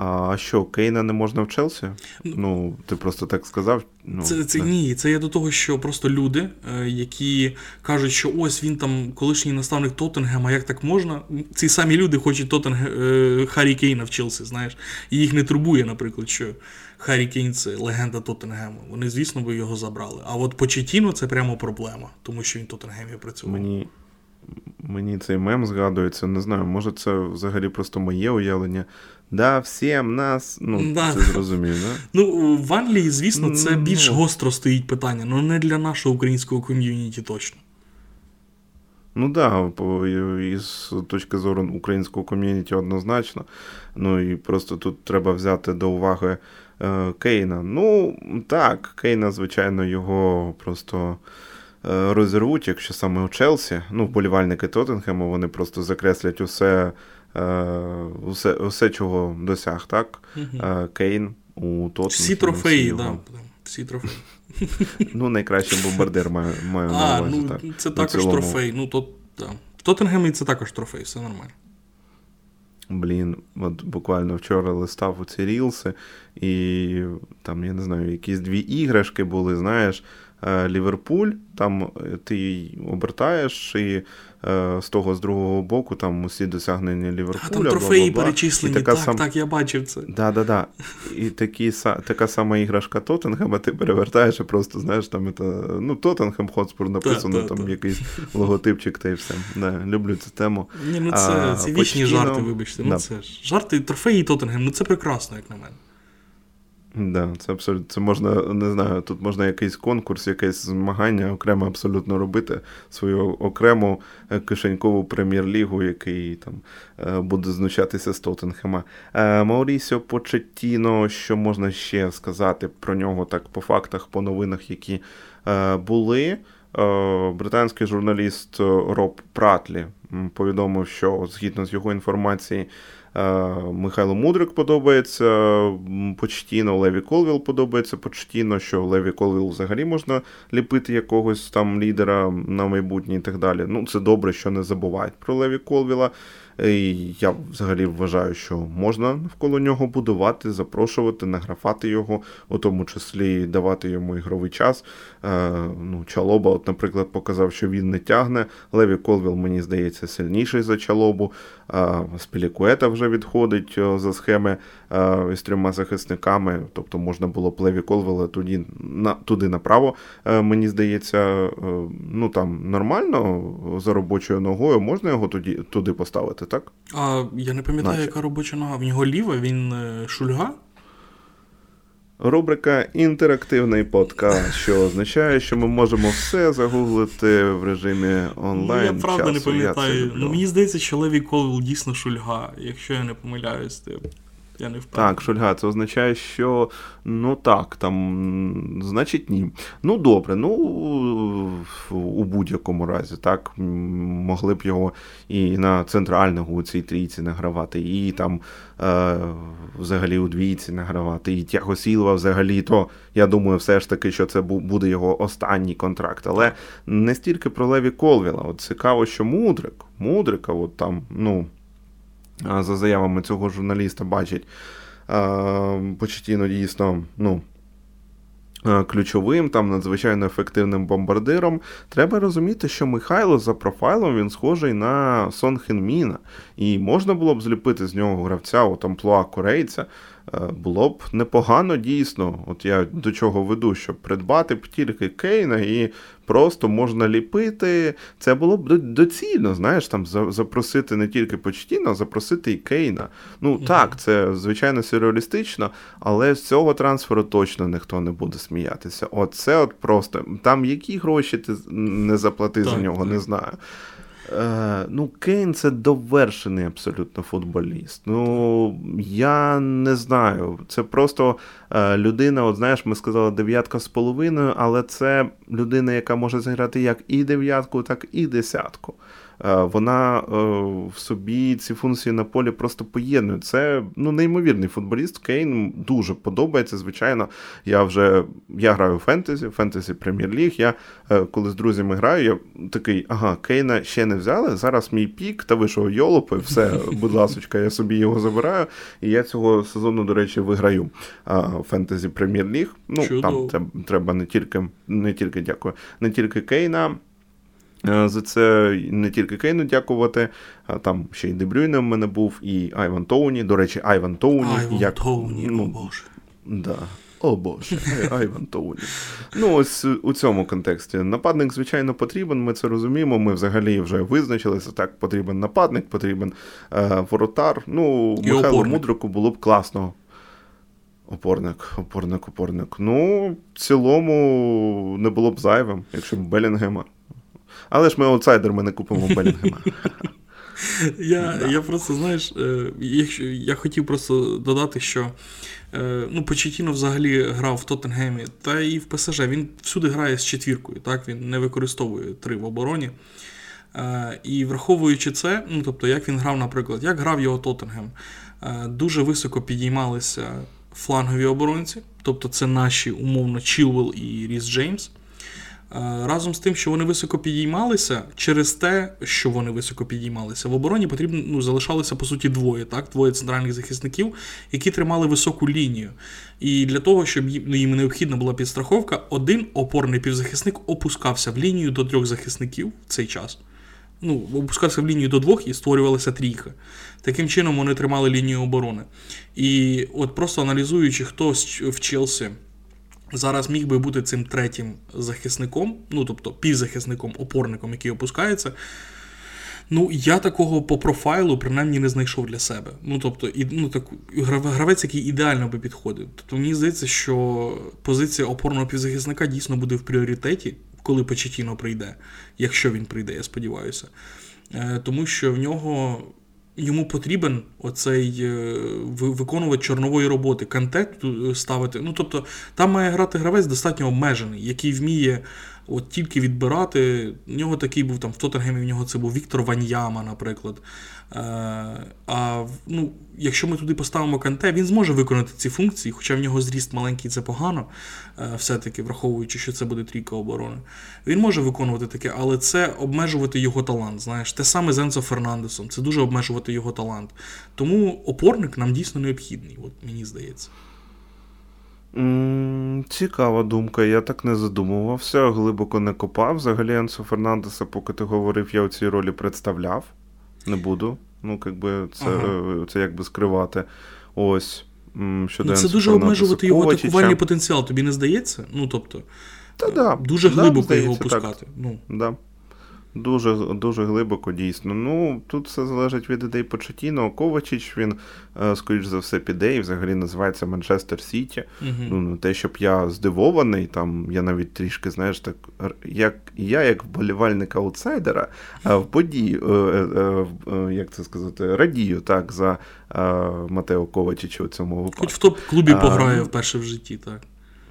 А що, Кейна не можна в Челсі? Ну, ти просто так сказав. Ну, Це, це ні, це я до того, що просто люди, е, які кажуть, що ось він там колишній наставник Тоттенгема, як так можна? Ці самі люди хочуть Тоттенг... е, Харі Кейна в Челсі, знаєш. І їх не турбує, наприклад, що Харі Кейн це легенда Тоттенгему. Вони, звісно, би його забрали. А от Почетіно це прямо проблема, тому що він в Тоттенгемі працював. Мені, мені цей мем згадується, не знаю, може це взагалі просто моє уявлення. Да, всім нас. Ну, Да. це зрозумів, да? Ну, в Англії, звісно, це Ну. більш гостро стоїть питання, але не для нашого українського ком'юніті точно. Ну да, по, із точки зору українського ком'юніті однозначно. Ну і просто тут треба взяти до уваги е, Кейна. Ну, так, Кейна, звичайно, його просто е, розірвуть, якщо саме у Челсі. Ну, вболівальники Тоттенхему, вони просто закреслять усе, усе, усе чого досяг, так? Е, Кейн у Тоттенхему. Всі трофеї, його- да. Всі трофеї. Ну, найкращий бомбардир маю, маю на А, увазі. ну так. це також трофей. Ну, то, да. В Тоттенгемі це також трофей, все нормально. Блін, от буквально вчора листав у ці рілси, і там, я не знаю, якісь дві іграшки були, знаєш, е, Ліверпуль, там е, ти її обертаєш, і е, з того з другого боку там усі досягнення Ліверпуля. А там трофеї бла-бла-бла. перечислені. І така Так, сам... так, я бачив це. Да, да, да. І такі, са- така сама іграшка Тоттенхема, ти перевертаєш і просто, знаєш, там це, ну, Тоттенхем Хотспур написано, та, там та. якийсь логотипчик та й все. Да, люблю цю тему. Ні, ну це, А, це вічні жарти, вибачте. Ну це ж жарти, трофеї Тоттенгем, ну це прекрасно, як на мене. Да, це абсолютно це можна, не знаю, тут можна якийсь конкурс, якесь змагання окремо абсолютно робити, свою окрему е, кишенькову прем'єр-лігу, який там е, буде знущатися з Тоттенхема. Е, Маурісіо Почеттіно, що можна ще сказати про нього так по фактах, по новинах, які були. Британський журналіст Роб Пратлі повідомив, що згідно з його інформації. Е, Михайло Мудрик подобається Почетіно, Леві Колвіл подобається Почетіно, що Леві Колвіл взагалі можна ліпити якогось там лідера на майбутнє і так далі. Ну, це добре, що не забувають про Леві Колвіла. І я взагалі вважаю, що можна навколо нього будувати, запрошувати, награфати його, у тому числі давати йому ігровий час. Е, ну, Чалоба, от, наприклад, показав, що він не тягне. Леві Колвіл, мені здається, сильніший за Чалобу. Е, Спілікуета вже відходить е, за схеми е, з трьома захисниками. Тобто можна було б Леві Колвіла туди, на, туди направо. Е, мені здається, е, ну там нормально за робочою ногою можна його туди, туди поставити, так? А я не пам'ятаю, Наче. яка робоча нога. В нього ліва, він е, шульга. Рубрика Інтерактивний подкаст, що означає, що ми можемо все загуглити в режимі онлайн. ну, я правда часу. не пам'ятаю. Я. Ну мені здається, що Леві Колвіл дійсно шульга, якщо я не помиляюсь, то я не впевнений. Так, Шульга, це означає, що ну так, там, значить, ні. Ну, добре, ну у будь-якому разі, так, могли б його і на центрального у цій трійці награвати, і там е, взагалі у двійці награвати, і Тяго Сілва взагалі, то я думаю, все ж таки, що це буде його останній контракт. Але не стільки про Леві Колвіла. От цікаво, що Мудрик, Мудрика, от там, ну. За заявами цього журналіста бачить. Почтіно дійсно, ну, ключовим, там надзвичайно ефективним бомбардиром. Треба розуміти, що Михайло за профайлом він схожий на Сон Хенміна. І можна було б зліпити з нього гравця у тамплуа корейця. Е, було б непогано дійсно. От я до чого веду, щоб придбати б тільки Кейна і просто можна ліпити. Це було б доцільно, знаєш, там запросити не тільки Почтіна, а запросити і Кейна. Ну mm так, це звичайно сюрреалістично, але з цього трансферу точно ніхто не буде сміятися. От це от просто там які гроші ти не заплати так, за нього, так. не знаю. Е, Ну, Кейн це довершений абсолютно футболіст. Ну, я не знаю. Це просто е, людина, от знаєш, ми сказали дев'ятка з половиною, але це людина, яка може зіграти як і дев'ятку, так і десятку. Е, вона е, в собі ці функції на полі просто поєднує. Це ну, неймовірний футболіст. Кейн дуже подобається. Звичайно, я вже я граю в фентезі, фентезі прем'єр-ліг. Я е, коли з друзями граю, я такий, ага, Кейна ще не взяли. Зараз мій пік та вийшов йолопи, все, будь ласка, я собі його забираю. І я цього сезону, до речі, виграю фентезі прем'єр-ліг. Ну, Чудо. там треба не тільки, не тільки дякую, не тільки Кейна. Е, за це не тільки Кейну дякувати, а там ще й Дебрюйне в мене був, і Айван Тоуні. До речі, Айван Тоуні. Айван як... Тоуні, ну, о Боже. Да. О Боже, Айван Тоуні. Ну, ось у цьому контексті. Нападник, звичайно, потрібен, ми це розуміємо. Ми взагалі вже визначилися. Так, потрібен нападник, потрібен е, воротар. Ну, і Михайлу опорник. Мудрику було б класно. Опорник, опорник, опорник. Ну, в цілому не було б зайвим, якщо б Белінгема. Але ж ми аутсайдер, ми не купимо Белінгема. Я я просто, знаєш, е, якщо я хотів просто додати, що е, ну, Почетіно взагалі грав в Тоттенгемі, та і в ПСЖ. Він всюди грає з четвіркою, так? він не використовує три в обороні. Е, і враховуючи це, ну тобто, як він грав, наприклад, як грав його Тоттенгем, дуже високо підіймалися флангові оборонці, тобто це наші умовно Чілвел і Ріс Джеймс. Е, разом з тим, що вони високо підіймалися, через те, що вони високо підіймалися, в обороні потрібно ну, залишалося по суті двоє, так, двоє центральних захисників, які тримали високу лінію. І для того, щоб ну, їм необхідна була підстраховка, один опорний півзахисник опускався в лінію до трьох захисників в цей час. Ну, опускався в лінію до двох і створювалася трійка. Таким чином вони тримали лінію оборони. І от просто аналізуючи, хто в Челсі зараз міг би бути цим третім захисником, ну тобто півзахисником, опорником, який опускається. Ну, я такого по профайлу принаймні не знайшов для себе. Ну, тобто, і, ну, так, гравець, який ідеально би підходив. Тобто мені здається, що позиція опорного півзахисника дійсно буде в пріоритеті, коли Почетіно прийде, якщо він прийде, я сподіваюся. Е, тому що в нього йому потрібен оцей е, виконувач чорнової роботи, контент е, ставити. Ну, тобто, там має грати гравець достатньо обмежений, який вміє от тільки відбирати. У нього такий був там в Тоттенгемі, в нього це був Віктор Ваньяма, наприклад. Е, а ну, якщо ми туди поставимо канте, він зможе виконати ці функції, хоча в нього зріст маленький, це погано, е, все-таки враховуючи, що це буде трійка оборони. Він може виконувати таке, але це обмежувати його талант. Знаєш, те саме з Енцо Фернандесом, це дуже обмежувати його талант. Тому опорник нам дійсно необхідний, от мені здається. Цікава думка, я так не задумувався, глибоко не копав. Взагалі Енсо Фернандеса, поки ти говорив, я у цій ролі представляв. Не буду. Ну, якби це ага. це якби скривати. Ось. Щодо Це дуже обмежувати його атакувальний потенціал, тобі не здається? Ну, тобто, Та, да, дуже глибоко да, його опускати. Ну. Да. Дуже дуже глибоко, дійсно. Ну, тут все залежить від ідей Почетіно. Ковачич, він, е, скоріш за все, піде і взагалі називається Манчестер Сіті. Uh-huh. Ну, те, щоб я здивований, там я навіть трішки, знаєш, так, як я, як вболівальник аутсайдера, в події, е, е, як це сказати, радію так, за Матео Ковачича у цьому випадку. Хоч в топ-клубі пограє вперше в житті, так.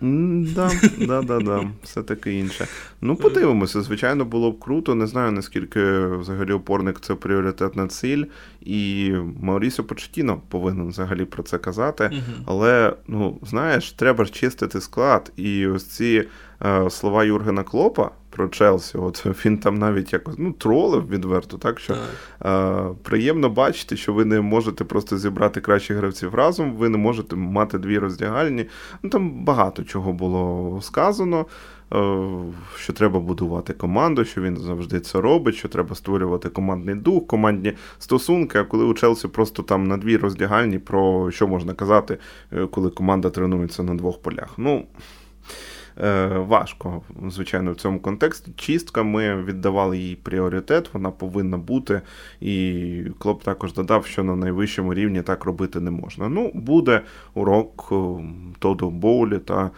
Да, да, да, да, все таке інше. Ну, подивимося, звичайно, було б круто. Не знаю, наскільки взагалі опорник це пріоритетна ціль, і Маурісо Почетіно повинен взагалі про це казати. Але, ну, знаєш, треба ж чистити склад. І ось ці е, слова Юргена Клопа про Челсі. От він там навіть якось ну, тролив відверто, так що так. Е, приємно бачити, що ви не можете просто зібрати кращих гравців разом, ви не можете мати дві роздягальні. Ну Там багато чого було сказано. Е, що треба будувати команду, що він завжди це робить, що треба створювати командний дух, командні стосунки. А коли у Челсі просто там на дві роздягальні, про що можна казати, е, коли команда тренується на двох полях. Ну. Е, важко, звичайно, в цьому контексті. Чистка, ми віддавали їй пріоритет, вона повинна бути. І Клоп також додав, що на найвищому рівні так робити не можна. Ну, буде урок Тоду Боулі та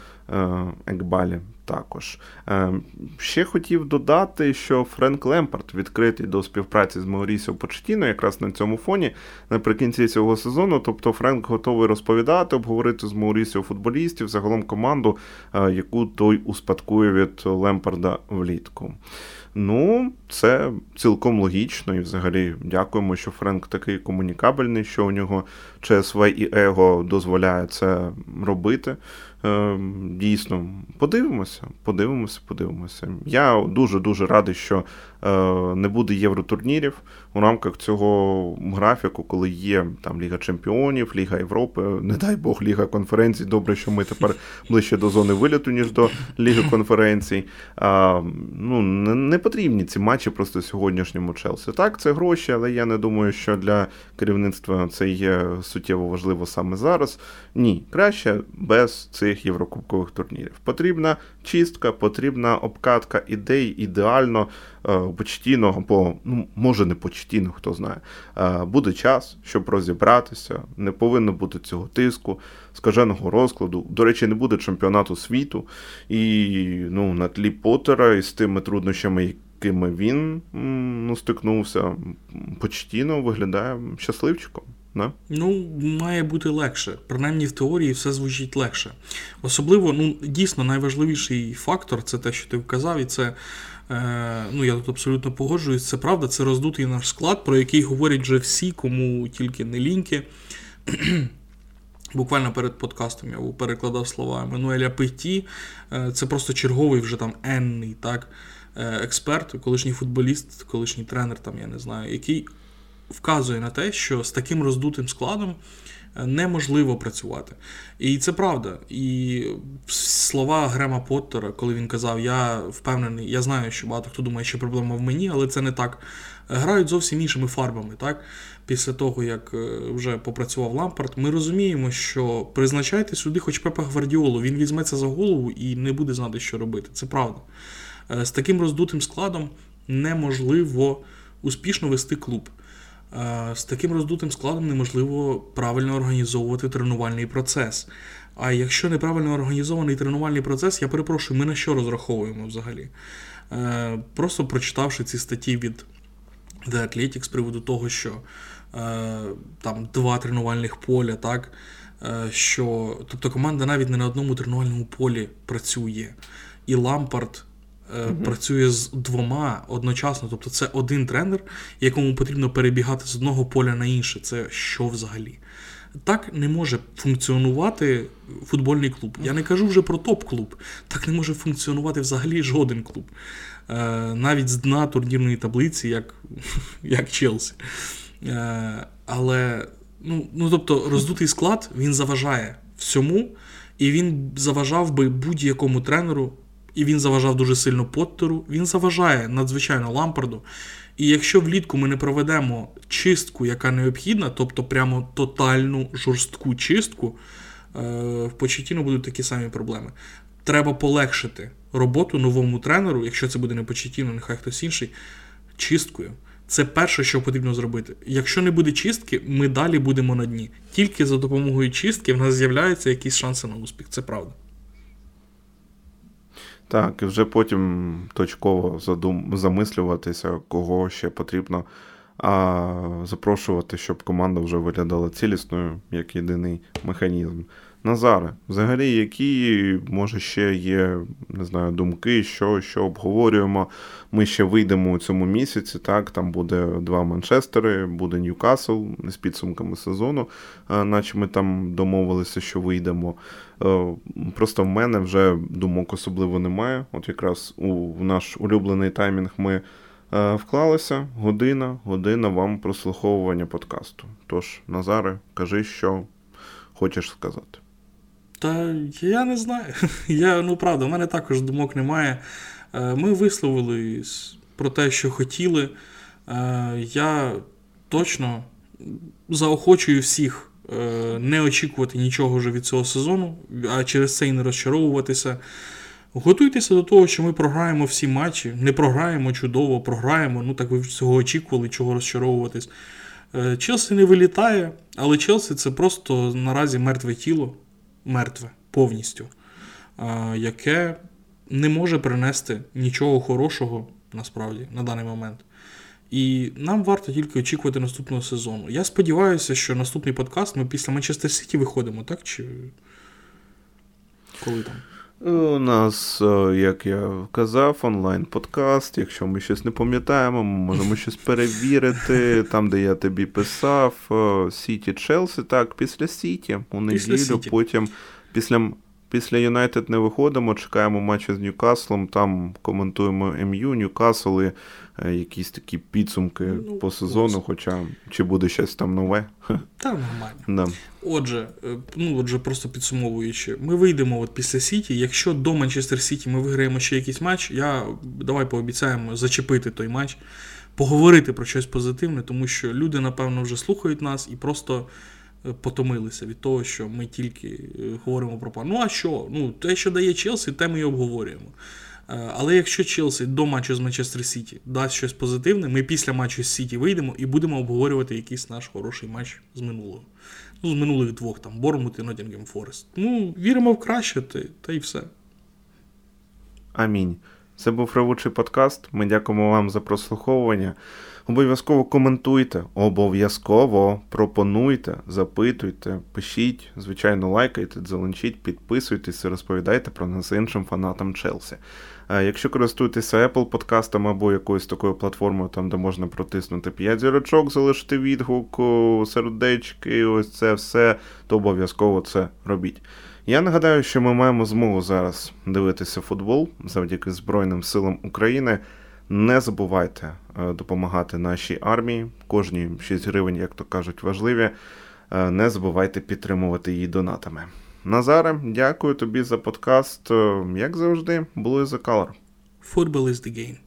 Екбалі також. Е, ще хотів додати, що Френк Лемпард відкритий до співпраці з Маурісіо Почтіно якраз на цьому фоні наприкінці цього сезону. Тобто Френк готовий розповідати, обговорити з Маурісіо футболістів, загалом команду, е, яку той успадкує від Лемпарда влітку. Ну, це цілком логічно і взагалі дякуємо, що Френк такий комунікабельний, що у нього ЧСВ і Его дозволяє це робити. Ем, дійсно, подивимося, подивимося, подивимося. Я дуже-дуже радий, що е, не буде євротурнірів у рамках цього графіку, коли є там Ліга Чемпіонів, Ліга Європи, не дай Бог, Ліга конференцій. Добре, що ми тепер ближче до зони виліту, ніж до Ліги конференцій. Ну, не потрібні ці матчі просто сьогоднішньому Челсі. Так, це гроші, але я не думаю, що для керівництва це є суттєво важливо саме зараз. Ні, краще без цих цих єврокубкових турнірів. Потрібна чистка, потрібна обкатка ідей ідеально е, почтіно, або ну, може не почтіно, хто знає. Е, буде час, щоб розібратися. Не повинно бути цього тиску, скаженого розкладу. До речі, не буде чемпіонату світу. І ну, на тлі Поттера і з тими труднощами, якими він ну, стикнувся, почтіно виглядає щасливчиком. Не? Ну, має бути легше. Принаймні в теорії все звучить легше. Особливо, ну, дійсно, найважливіший фактор це те, що ти вказав, і це. Е, ну, я тут абсолютно погоджуюсь, це правда, це роздутий наш склад, про який говорять вже всі, кому тільки не ліньки. Буквально перед подкастом я перекладав слова Мануеля Петі. Е, це просто черговий вже там енний так, е, експерт, колишній футболіст, колишній тренер, там, я не знаю, який вказує на те, що з таким роздутим складом е, неможливо працювати. І це правда. І слова Грема Поттера, коли він казав, я впевнений, я знаю, що багато хто думає, що проблема в мені, але це не так. Грають зовсім іншими фарбами. так? Після того, як е, вже попрацював Лампард, ми розуміємо, що призначайте сюди хоч Пепа Гвардіолу, він візьметься за голову і не буде знати, що робити. Це правда. Е, з таким роздутим складом неможливо успішно вести клуб. З таким роздутим складом неможливо правильно організовувати тренувальний процес. А якщо неправильно організований тренувальний процес, я перепрошую, ми на що розраховуємо взагалі? Е, просто прочитавши ці статті від The Athletic з приводу того, що е, там два тренувальних поля, так? Е, що, Тобто команда навіть не на одному тренувальному полі працює. І Лампард угу. працює з двома одночасно. Тобто це один тренер, якому потрібно перебігати з одного поля на інше. Це що взагалі? Так не може функціонувати футбольний клуб. Я не кажу вже про топ-клуб. Так не може функціонувати взагалі жоден клуб. Е, навіть з дна турнірної таблиці, як як Челсі. Е, але, ну, ну тобто, роздутий склад він заважає всьому, і він заважав би будь-якому тренеру і він заважав дуже сильно Поттеру. Він заважає надзвичайно лампарду. І якщо влітку ми не проведемо чистку, яка необхідна, тобто прямо тотальну жорстку чистку, е, в Почетіно будуть такі самі проблеми. Треба полегшити роботу новому тренеру, якщо це буде не Почетіно, нехай хтось інший, чисткою. Це перше, що потрібно зробити. Якщо не буде чистки, ми далі будемо на дні. Тільки за допомогою чистки в нас з'являються якісь шанси на успіх. Це правда. Так, і вже потім точково задум... замислюватися, кого ще потрібно а, запрошувати, щоб команда вже виглядала цілісною як єдиний механізм. Назаре, взагалі, які, може, ще є, не знаю, думки, що що обговорюємо. Ми ще вийдемо у цьому місяці, так, там буде два Манчестери, буде Ньюкасл з підсумками сезону, наче ми там домовилися, що вийдемо. Е, просто в мене вже думок особливо немає. От якраз у наш улюблений таймінг ми е, вклалися. Година, година вам прослуховування подкасту. Тож, Назаре, кажи, що хочеш сказати. Та я не знаю. Я, Ну, правда, в мене також думок немає. Е, ми висловили про те, що хотіли. Я точно заохочую всіх не очікувати нічого вже від цього сезону, а через це і не розчаровуватися. Готуйтеся до того, що ми програємо всі матчі. Не програємо чудово, програємо. Ну так ви цього очікували, чого розчаровуватись. Е, Челсі не вилітає, але Челсі це просто наразі мертве тіло, мертве повністю, яке не може принести нічого хорошого насправді на даний момент. І нам варто тільки очікувати наступного сезону. Я сподіваюся, що наступний подкаст ми після Манчестер Сіті виходимо, так? Чи коли там? У нас, е, як я казав, онлайн-подкаст. Якщо ми щось не пам'ятаємо, ми можемо щось перевірити. Там, де я тобі писав, Сіті Челсі, так, після Сіті у неділю, потім після Після Юнайтед не виходимо, чекаємо матчі з Ньюкаслом, там коментуємо МЮ, Ньюкасл і е, якісь такі підсумки ну, по сезону, ось. хоча чи буде щось там нове. Та нормально. Да. Отже, е, ну отже, просто підсумовуючи, ми вийдемо от після Сіті. Якщо до Манчестер Сіті ми виграємо ще якийсь матч, я давай пообіцяємо зачепити той матч, поговорити про щось позитивне, тому що люди, напевно, вже слухають нас і просто. Е, потомилися від того, що ми тільки е, говоримо про план. Ну а що? Ну, те, що дає Челсі, те ми і обговорюємо. Е, але якщо Челсі до матчу з Манчестер Сіті дасть щось позитивне, ми після матчу з Сіті вийдемо і будемо обговорювати якийсь наш хороший матч з минулого. Ну, з минулих двох, там, Борнмут і Ноттінгем Форест. Ну, віримо в краще, та й все. Амінь. Це був Ревучий подкаст. Ми дякуємо вам за прослуховування. Обов'язково коментуйте, обов'язково пропонуйте, запитуйте, пишіть, звичайно, лайкайте, залончіть, підписуйтесь, розповідайте про нас іншим фанатам Челсі. Якщо користуєтеся Apple подкастами або якоюсь такою платформою, там де можна протиснути 5 зірочок, залишити відгук, сердечки, ось це все, то обов'язково це робіть. Я нагадаю, що ми маємо змогу зараз дивитися футбол завдяки Збройним силам України. Не забувайте е, допомагати нашій армії. Кожні 6 гривень, як то кажуть, важливі. Е, не забувайте підтримувати її донатами. Назаре, дякую тобі за подкаст. Е, як завжди, було за Color. Football is the game.